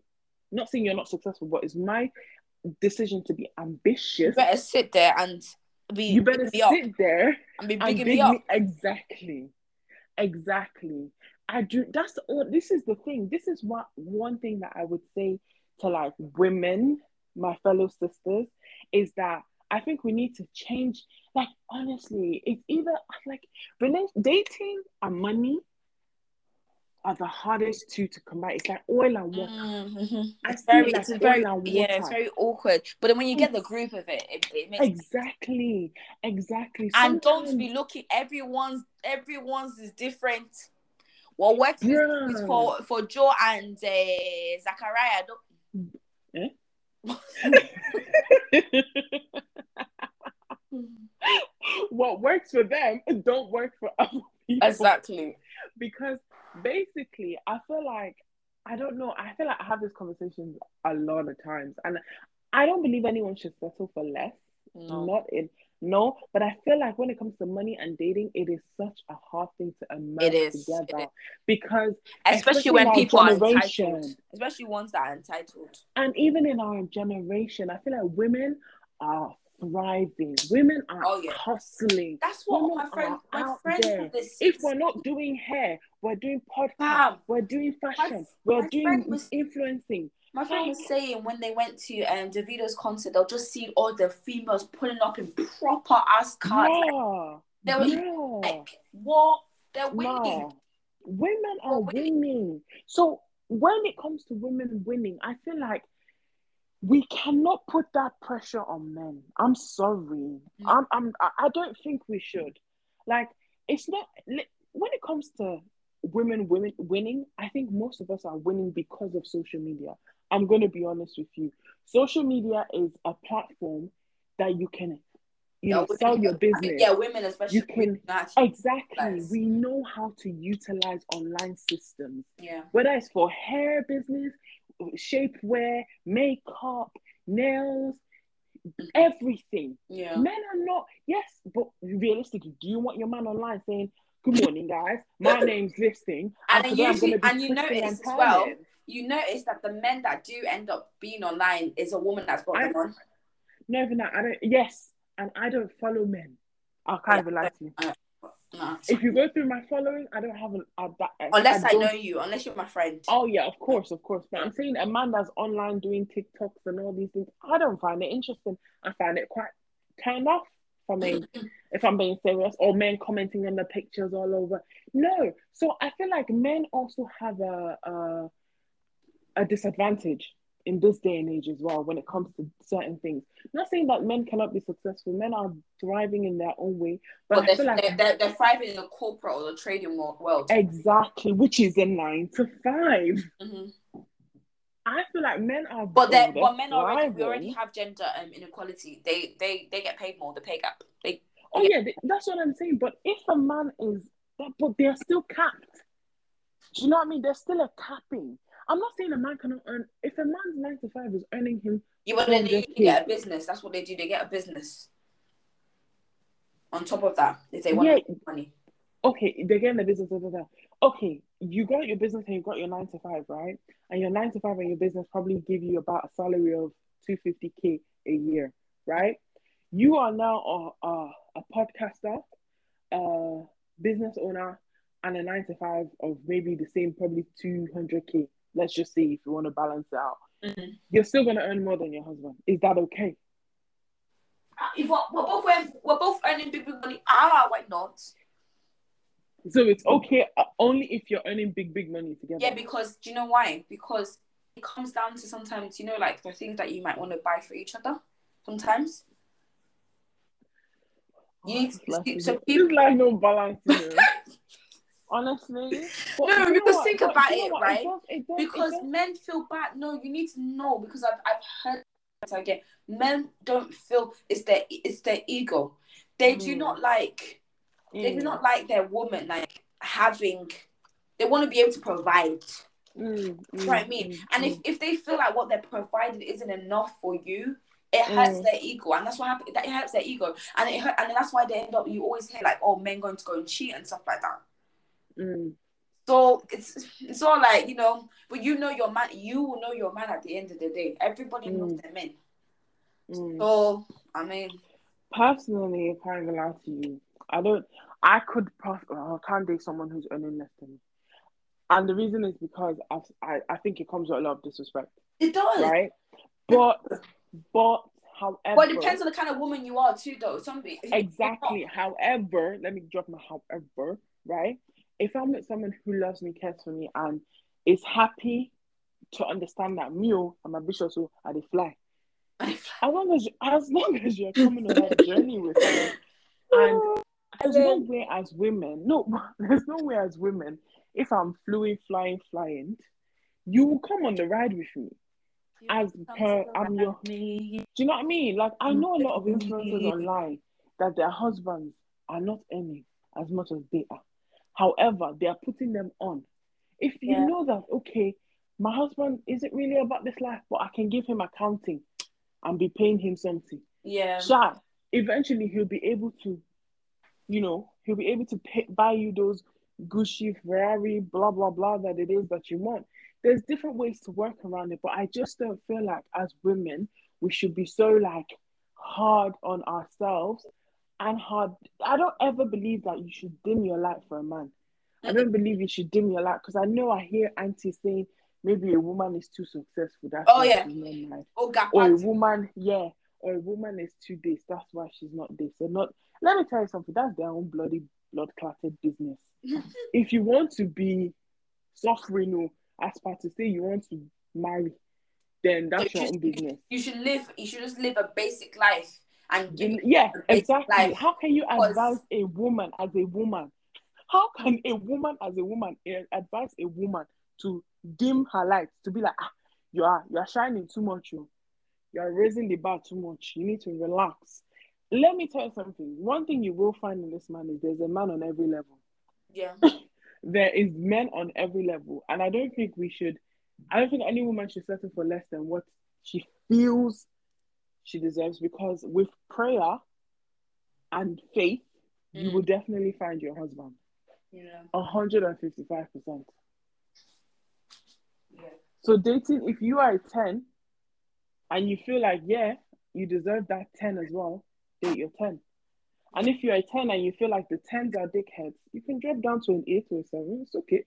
Not saying you're not successful, but it's my decision to be You ambitious. better sit there and be You better me up sit there and be and bigging big me up. me exactly, exactly. I do. That's all. This is the thing. This is what one thing that I would say to like women, my fellow sisters, is that I think we need to change. Like honestly, it's either like dating and money are the hardest two to combine. It's like oil and water. Mhm. It's very, like it's very, yeah, it's very awkward. But then when you get the groove of it, it, it makes Exactly, exactly. and don't be looking. Everyone's everyone's is different. What works with bruh. for for Joe and uh, Zachariah. Don't... what works for them don't work for other people. Exactly. Because basically, I feel like I don't know. I feel like I have these conversations a lot of times, and I don't believe anyone should settle for less. No. Not in no, but I feel like when it comes to money and dating, it is such a hard thing to immerse It is, together is. because Especially especially when people are entitled. Especially ones that are entitled. and even in our generation, I feel like women are thriving. Women are Oh, yeah. hustling. That's what Women my friend, my out friends there. this. If we're not doing hair, we're doing podcast, Bam. we're doing fashion, my we're friend doing was- influencing. My friend was saying when they went to um Davido's concert, they'll just see all the females pulling up in proper ass cars. Like, Yeah, they were yeah. like, what? They're winning. No. Women are winning. winning. So when it comes to women winning, I feel like we cannot put that pressure on men. I'm sorry. Mm. I'm, I'm I I don't think we should. Like it's not when it comes to women women winning, I think most of us are winning because of social media. I'm going to be honest with you. Social media is a platform that you can you know sell your I think, business. yeah, women especially. You can- Exactly. We know how to utilize online systems, yeah. whether it's for hair business, shapewear, makeup, nails, everything. Yeah. Men are not, yes, but realistically, do you want your man online saying, Good morning, guys. My name's this thing. And I'm usually, and you notice and as well, you notice that the men that do end up being online is a woman that's brought I- them on. No, even that. I don't, yes, and I don't follow men. I can't even lie to you. Uh, Nah. If you go through my following, I don't have an, a, that, Unless I, don't know you, unless you're my friend. Oh yeah, of course, of course. But I'm saying Amanda's online doing TikToks and all these things, I don't find it interesting. I find it quite turned off for me, if I'm being serious. Or men commenting on the pictures all over. No. So I feel like men also have a a, a disadvantage in this day and age as well when it comes to certain things. Not saying that men cannot be successful. Men are thriving in their own way, but, I they're, like they're, they're, thriving in the corporate or the trading wo- world. exactly, which is a nine to five. Mhm. I feel like men are, But they but men already we already have gender um, inequality. They they they get paid more. The pay gap. They Oh yeah, th- that's what I'm saying. But if a man is, that, but they're still capped. Do you know what I mean? There's still a capping. I'm not saying a man cannot earn. If a man's nine to five is earning him, you want then they 400K. usually get a business. That's what they do. They get a business. On top of that, if they want Yeah. money. okay, they're getting the business. Da, da, da. Okay, you got your business and you got your nine to five, right? And your nine to five and your business probably give you about a salary of 250k a year, right? You are now a, a, a podcaster, a business owner, and a nine to five of maybe the same, probably 200k. Let's just see if you want to balance it out, Mhm. you're still gonna earn more than your husband. Is that okay? If we're, we're both earn- we're both earning big big money, ah, why not? So it's okay uh, only if you're earning big, big money together. Yeah, because do you know why? Because it comes down to sometimes you know like the things that you might want to buy for each other. Sometimes you need to so people. life no balance, you know. Honestly. But No, because what? think about it, what? right? does- it does- because does- men feel bad. No, you need to know because I've I've heard it again. Men don't feel it's their it's their ego. They do Mm. not like they do Mm, not like their woman like having. They want to be able to provide. mm, You know what I mm, mean? mm, And mm. if, if they feel like what they're providing isn't enough for you, it hurts Mm. their ego, and that's what happens. That it hurts their ego, and it hurt, and that's why they end up. You always hear like, "Oh, men going to go and cheat and stuff like that." Mm. So it's it's all like you know, but you know your man. You will know your man at the end of the day. Everybody knows Mm. their men. Mm. So I mean, Personally, if I can lie to you, I don't. I could. pos- I can't date someone who's earning less than me, and the reason is because I, I, I think it comes with a lot of disrespect, it does. right? But, but, however, well, it depends on the kind of woman you are too, though. Some exactly. However, let me drop my however, right? If I'm with someone who loves me, cares for me, and is happy to understand that me, oh, I'm ambitious, so I dey fly. As long as as long as you're coming on that journey with me, and there's no way as women, no, there's no way as women, if I'm flying, flying, flying, you will come on the ride with me. as per I'm your me. Do you know what I mean? Like I know a lot of Mm. influencers online that their husbands are not earning as much as they are. However, they are putting them on. If you Yeah. know that, okay, my husband isn't really about this life, but I can give him accounting and be paying him something. Yeah. So eventually he'll be able to, you know, he'll be able to pay, buy you those Gucci, Ferrari, blah blah blah that it is that you want. There's different ways to work around it, but I just don't feel like as women we should be so like hard on ourselves and hard. I don't ever believe that you should dim your light for a man. I mm. don't believe you should dim your light because I know I hear aunties saying maybe a woman is too successful. That's Oh, yeah. she's not married Oh, gap or a woman, yeah, or a woman is two days. That's why she's not this. So not. Let me tell you something. That's their own bloody blood clotted business. if you want to be suffering, or as per to say you want to marry, then that's So your own business. You should live. You should just live a basic life and. In- yeah, exactly. life. How can you advise a woman as a woman? How can a woman as a woman eh, advise a woman to dim her light to be like, ah, you are you are shining too much, you you are raising the bar too much. You need to relax. Let me tell you something. One thing you will find in this man is there's a man on every level. Yeah. There is men on every level, and I don't think we should. I don't think any woman should settle for less than what she feels she deserves because with prayer and faith, you Mm. will definitely find your husband. Yeah. 155%. Yeah. So, dating, if you are a 10 and you feel like, yeah, you deserve that 10 as well, date your 10. And if you're a 10 and you feel like the 10s are dickheads, you can drop down to an 8 or a 7. It's okay.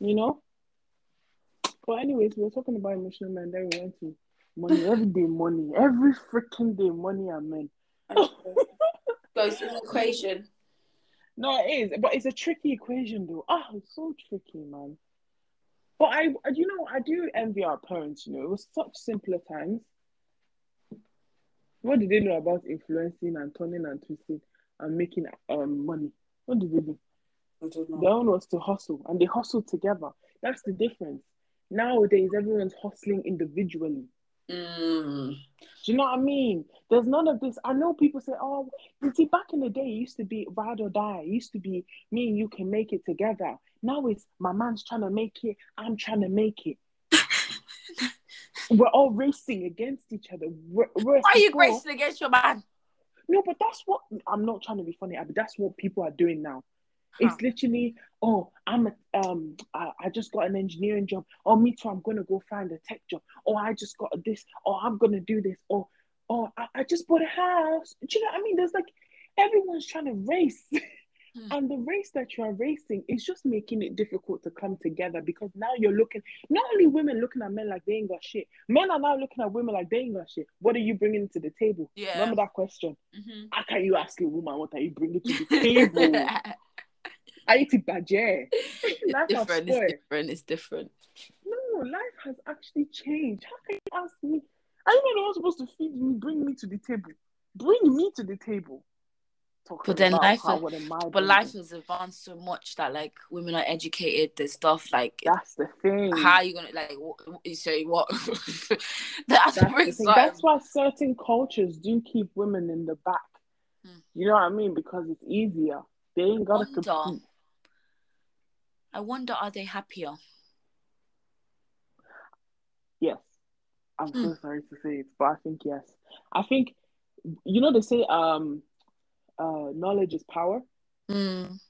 You know? But, anyways, we were talking about emotional men, then we went to money. Every day, money. Every freaking day, money and men. it's an equation. No, it is, but it's a tricky equation though. Ah, it's so tricky, man. But I, you know, I do envy our parents. You know, it was such simpler times. What did they know about influencing and turning and twisting and making um money? What did they do? I don't know. Their own was to hustle, and they hustled together. That's the difference. Nowadays, everyone's hustling individually. Mm. Do you know what I mean? There's none of this. I know people say, oh, you see, back in the day, it used to be ride or die. It used to be me and you can make it together. Now it's my man's trying to make it, I'm trying to make it. we're all racing against each other. We're, we're Why are you racing against your man? No, but that's what I'm not trying to be funny, Abby. That's what people are doing now. It's literally, oh, I'm a, um, I, I just got an engineering job. Oh, me too. I'm gonna go find a tech job. Oh, I just got this. Oh, I'm gonna do this. Oh, oh, I, I just bought a house. Do you know what I mean? There's like everyone's trying to race, Hmm. and the race that you are racing is just making it difficult to come together because now you're looking. Not only women looking at men like they ain't got shit. Men are now looking at women like they ain't got shit. What are you bringing to the table? Yeah. Remember that question. Mhm. How can you ask a woman what are you bringing to the table? I eat it bàjẹ́. it's Life has different. It's different. It's different. No, life has actually changed. How can you ask me? Are you not supposed to feed me, bring me to the table? Bring me to the table. Talking But then life how But bringing? life has advanced so much that like women are educated. There's stuff like That's the thing. how are you gonna like what, you say what? That's, That's, the the. That's why certain cultures do keep women in the back. Hmm. You know what I mean? Because it's easier. They ain't gotta compete. I wonder are they happier? Yes. I'm Hmm. so sorry to say it, but I think yes. I think you know they say um uh knowledge is power. Mm.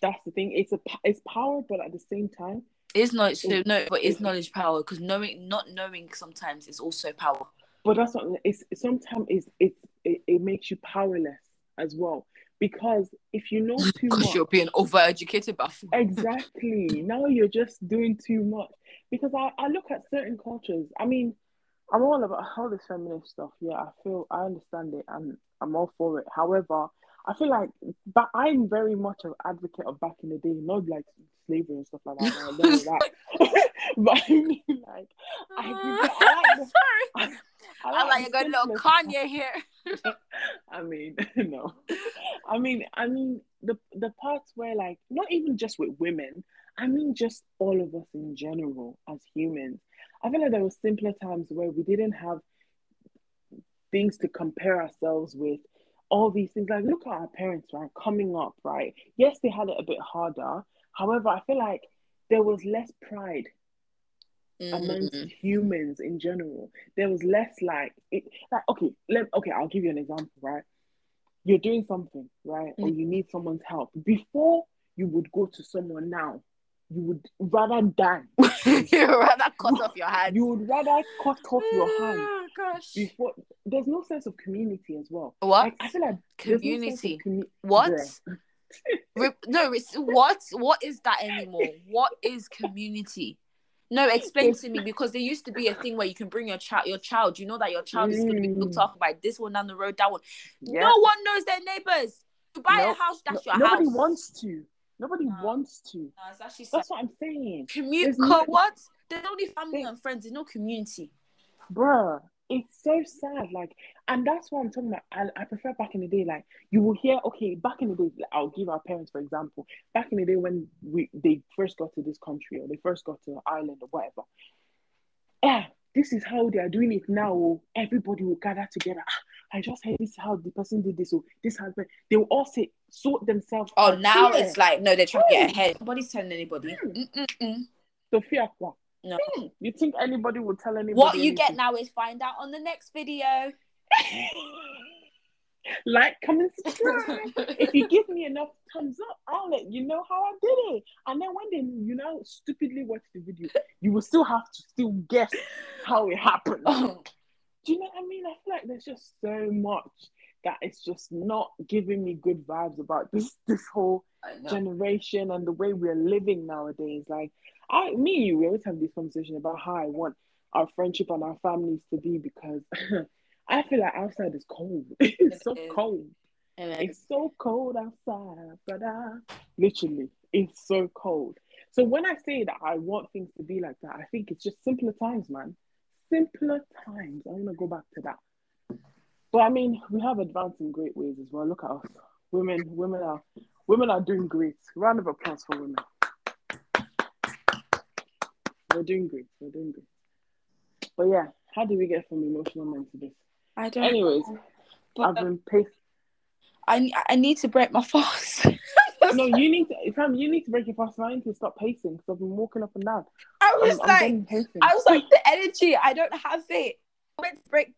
That's the thing. It's a it's power, but at the same time, it's not. so It- no, but is it- knowledge power? Because knowing, not knowing, sometimes is also power. but that's not. It's sometimes it's it's it, it makes you powerless as well because if you know too Because much, you're being overeducated, buff. exactly now you're just doing too much because I, I look at certain cultures i mean i'm all about all this feminist stuff yeah i feel i understand it and i'm all for it however i feel like but i'm very much an advocate of back in the day not like slavery and stuff like that that. but i mean like I I like the- Sorry. I I like the you got a little Kanye here. I mean, no. I mean, I mean the the parts where like not even just with women. I mean, just all of us in general as humans. I feel like there were simpler times where we didn't have things to compare ourselves with. All these things, like look at our parents, right? Coming up, right? Yes, they had it a bit harder. However, I feel like there was less pride amongst Mm. humans in general. There was less like it like okay, let okay, I'll give you an example, right? You're doing something, right? Or you mm-hmm. need someone's help. Before you would go to someone now, you would rather die. You'd rather cut off your hand. You would rather cut off your ah, hand Oh gosh. before there's no sense of community as well. What? Like I feel like there's no Community. commu- What? Re- no, it's what? What is that anymore? What is community? No, explain to me because there used to be a thing where you can bring your child. Your child, you know that your child is going to be looked Mm. after by this one down the road, that one. Yeah. No one knows their neighbors. You buy No, a house, that's No- your nobody house. wants to. Nobody No. wants to. No, it's actually sad. That's what I'm saying. Commute, no- what? There's only family There- and friends. There's no community. bruh it's so sad like and that's what i'm talking about I, I prefer back in the day like you will hear okay back in the day i'll give our parents for example back in the day when we they first got to this country or they first got to ireland or whatever yeah this is how they are doing it now oh. everybody will gather together ah, i just heard this is how the person did this oh this has been they will all say sort themselves Oh, now Yeah. it's like no, they're trying to get Mm. ahead. Nobody's telling anybody. Mm. Mm-mm-mm. sophia Kwa. No. Hmm, you think anybody will tell anybody What you get now is find out on the next video. like comment subscribe if you give me enough thumbs up, I'll let you know how I did it. And then when they you know stupidly watch the video, you will still have to still guess how it happened. Oh, Do you know what I mean? I feel like there's just so much that it's just not giving me good vibes about this this whole generation and the way we're living nowadays. Like I me and you, we always have this conversation about how I want our friendship and our families to be because I feel like outside is cold. it's so cold. And It's so cold outside, brother. Literally, it's so cold. So when I say that I want things to be like that, I think it's just simpler times, man. Simpler times. I want to go back to that. But I mean, we have advanced in great ways as well. Look at us, women. Women are women are doing great. Round of applause for women. We're doing great. We're doing great. But yeah, how do we get from emotional men to this? I don't. Anyways, but I've uh, been paced. I I need to break my fast. No, you need to, fam, you need to break your fast. I need to stop pacing because I've been walking up and down. I was I'm, I'm like. I was like, the energy. I don't have it. I went to break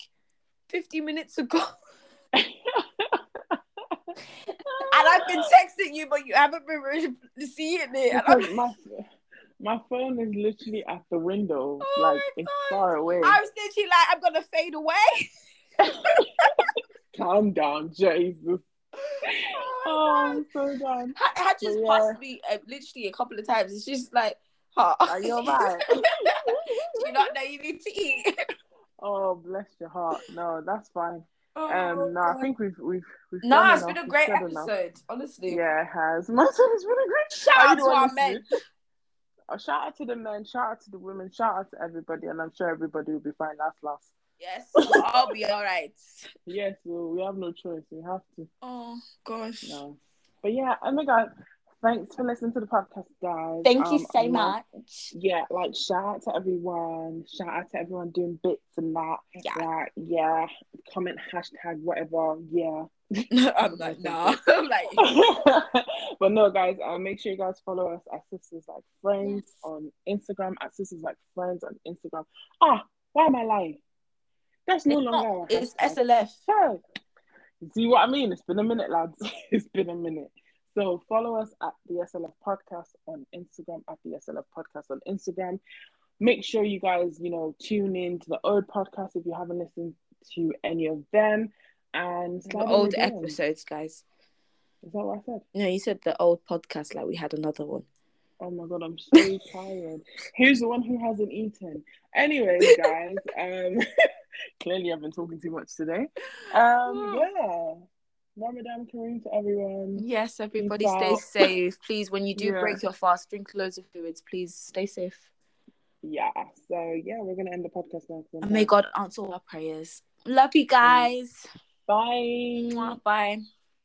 fifty minutes ago, and I've been texting you, but you haven't been seeing it. And I'm, because my my phone is literally at the window, Oh like it's God. far away. I was literally like, I'm gonna fade away. Calm down, Jesus. Oh, Oh, I'm so done. God. Ha- had just But passed me uh, literally a couple of times. It's just like, huh. Are you alright? Do you not know you need to eat? Oh, bless your heart. No, that's fine. Oh, Um, no, I think we've we've we've. No, it's been a great said enough. episode, honestly. Yeah, it has. My son has been a great. Shout out to our men. Oh, shout out to the men, shout out to the women, shout out to everybody, and I'm sure everybody will be fine. Last, last. Yes, I'll be all right. Yes, well, we have no choice. We have to. Oh gosh. No. But yeah, oh my god, thanks for listening to the podcast, guys. Thank you Um, so I'm like- much. Yeah, like shout out to everyone. Shout out to everyone doing bits and that. Yeah. Like, yeah, comment hashtag whatever. Yeah. I'm like, nah. I'm like, but no, guys, uh, make sure you guys follow us at Sisters Like Friends Yes. on Instagram, at Sisters Like Friends on Instagram. Ah, why am I lying? That's no It's longer not. It's hashtag. SLF. Yeah. See what I mean? It's been a minute, lads. it's been a minute. So follow us at the SLF podcast on Instagram, at the SLF podcast on Instagram. Make sure you guys, you know, tune in to the old podcast if you haven't listened to any of them. And The old DMs. episodes, guys. Is that what I said? No, you said the old podcast like we had another one. Oh my god, I'm so tired. Who's the one who hasn't eaten? Anyways, guys, um clearly I've been talking too much today. Um yeah. Ramadan Kareem to everyone. Yes, everybody Peace stay out. safe. Please, when you do Yeah. break your fast, drink loads of fluids. Please stay safe. Yeah. So yeah, we're gonna end the podcast now. 'cause I'm And may. God answer all our prayers. Love you guys. Bye. Bye.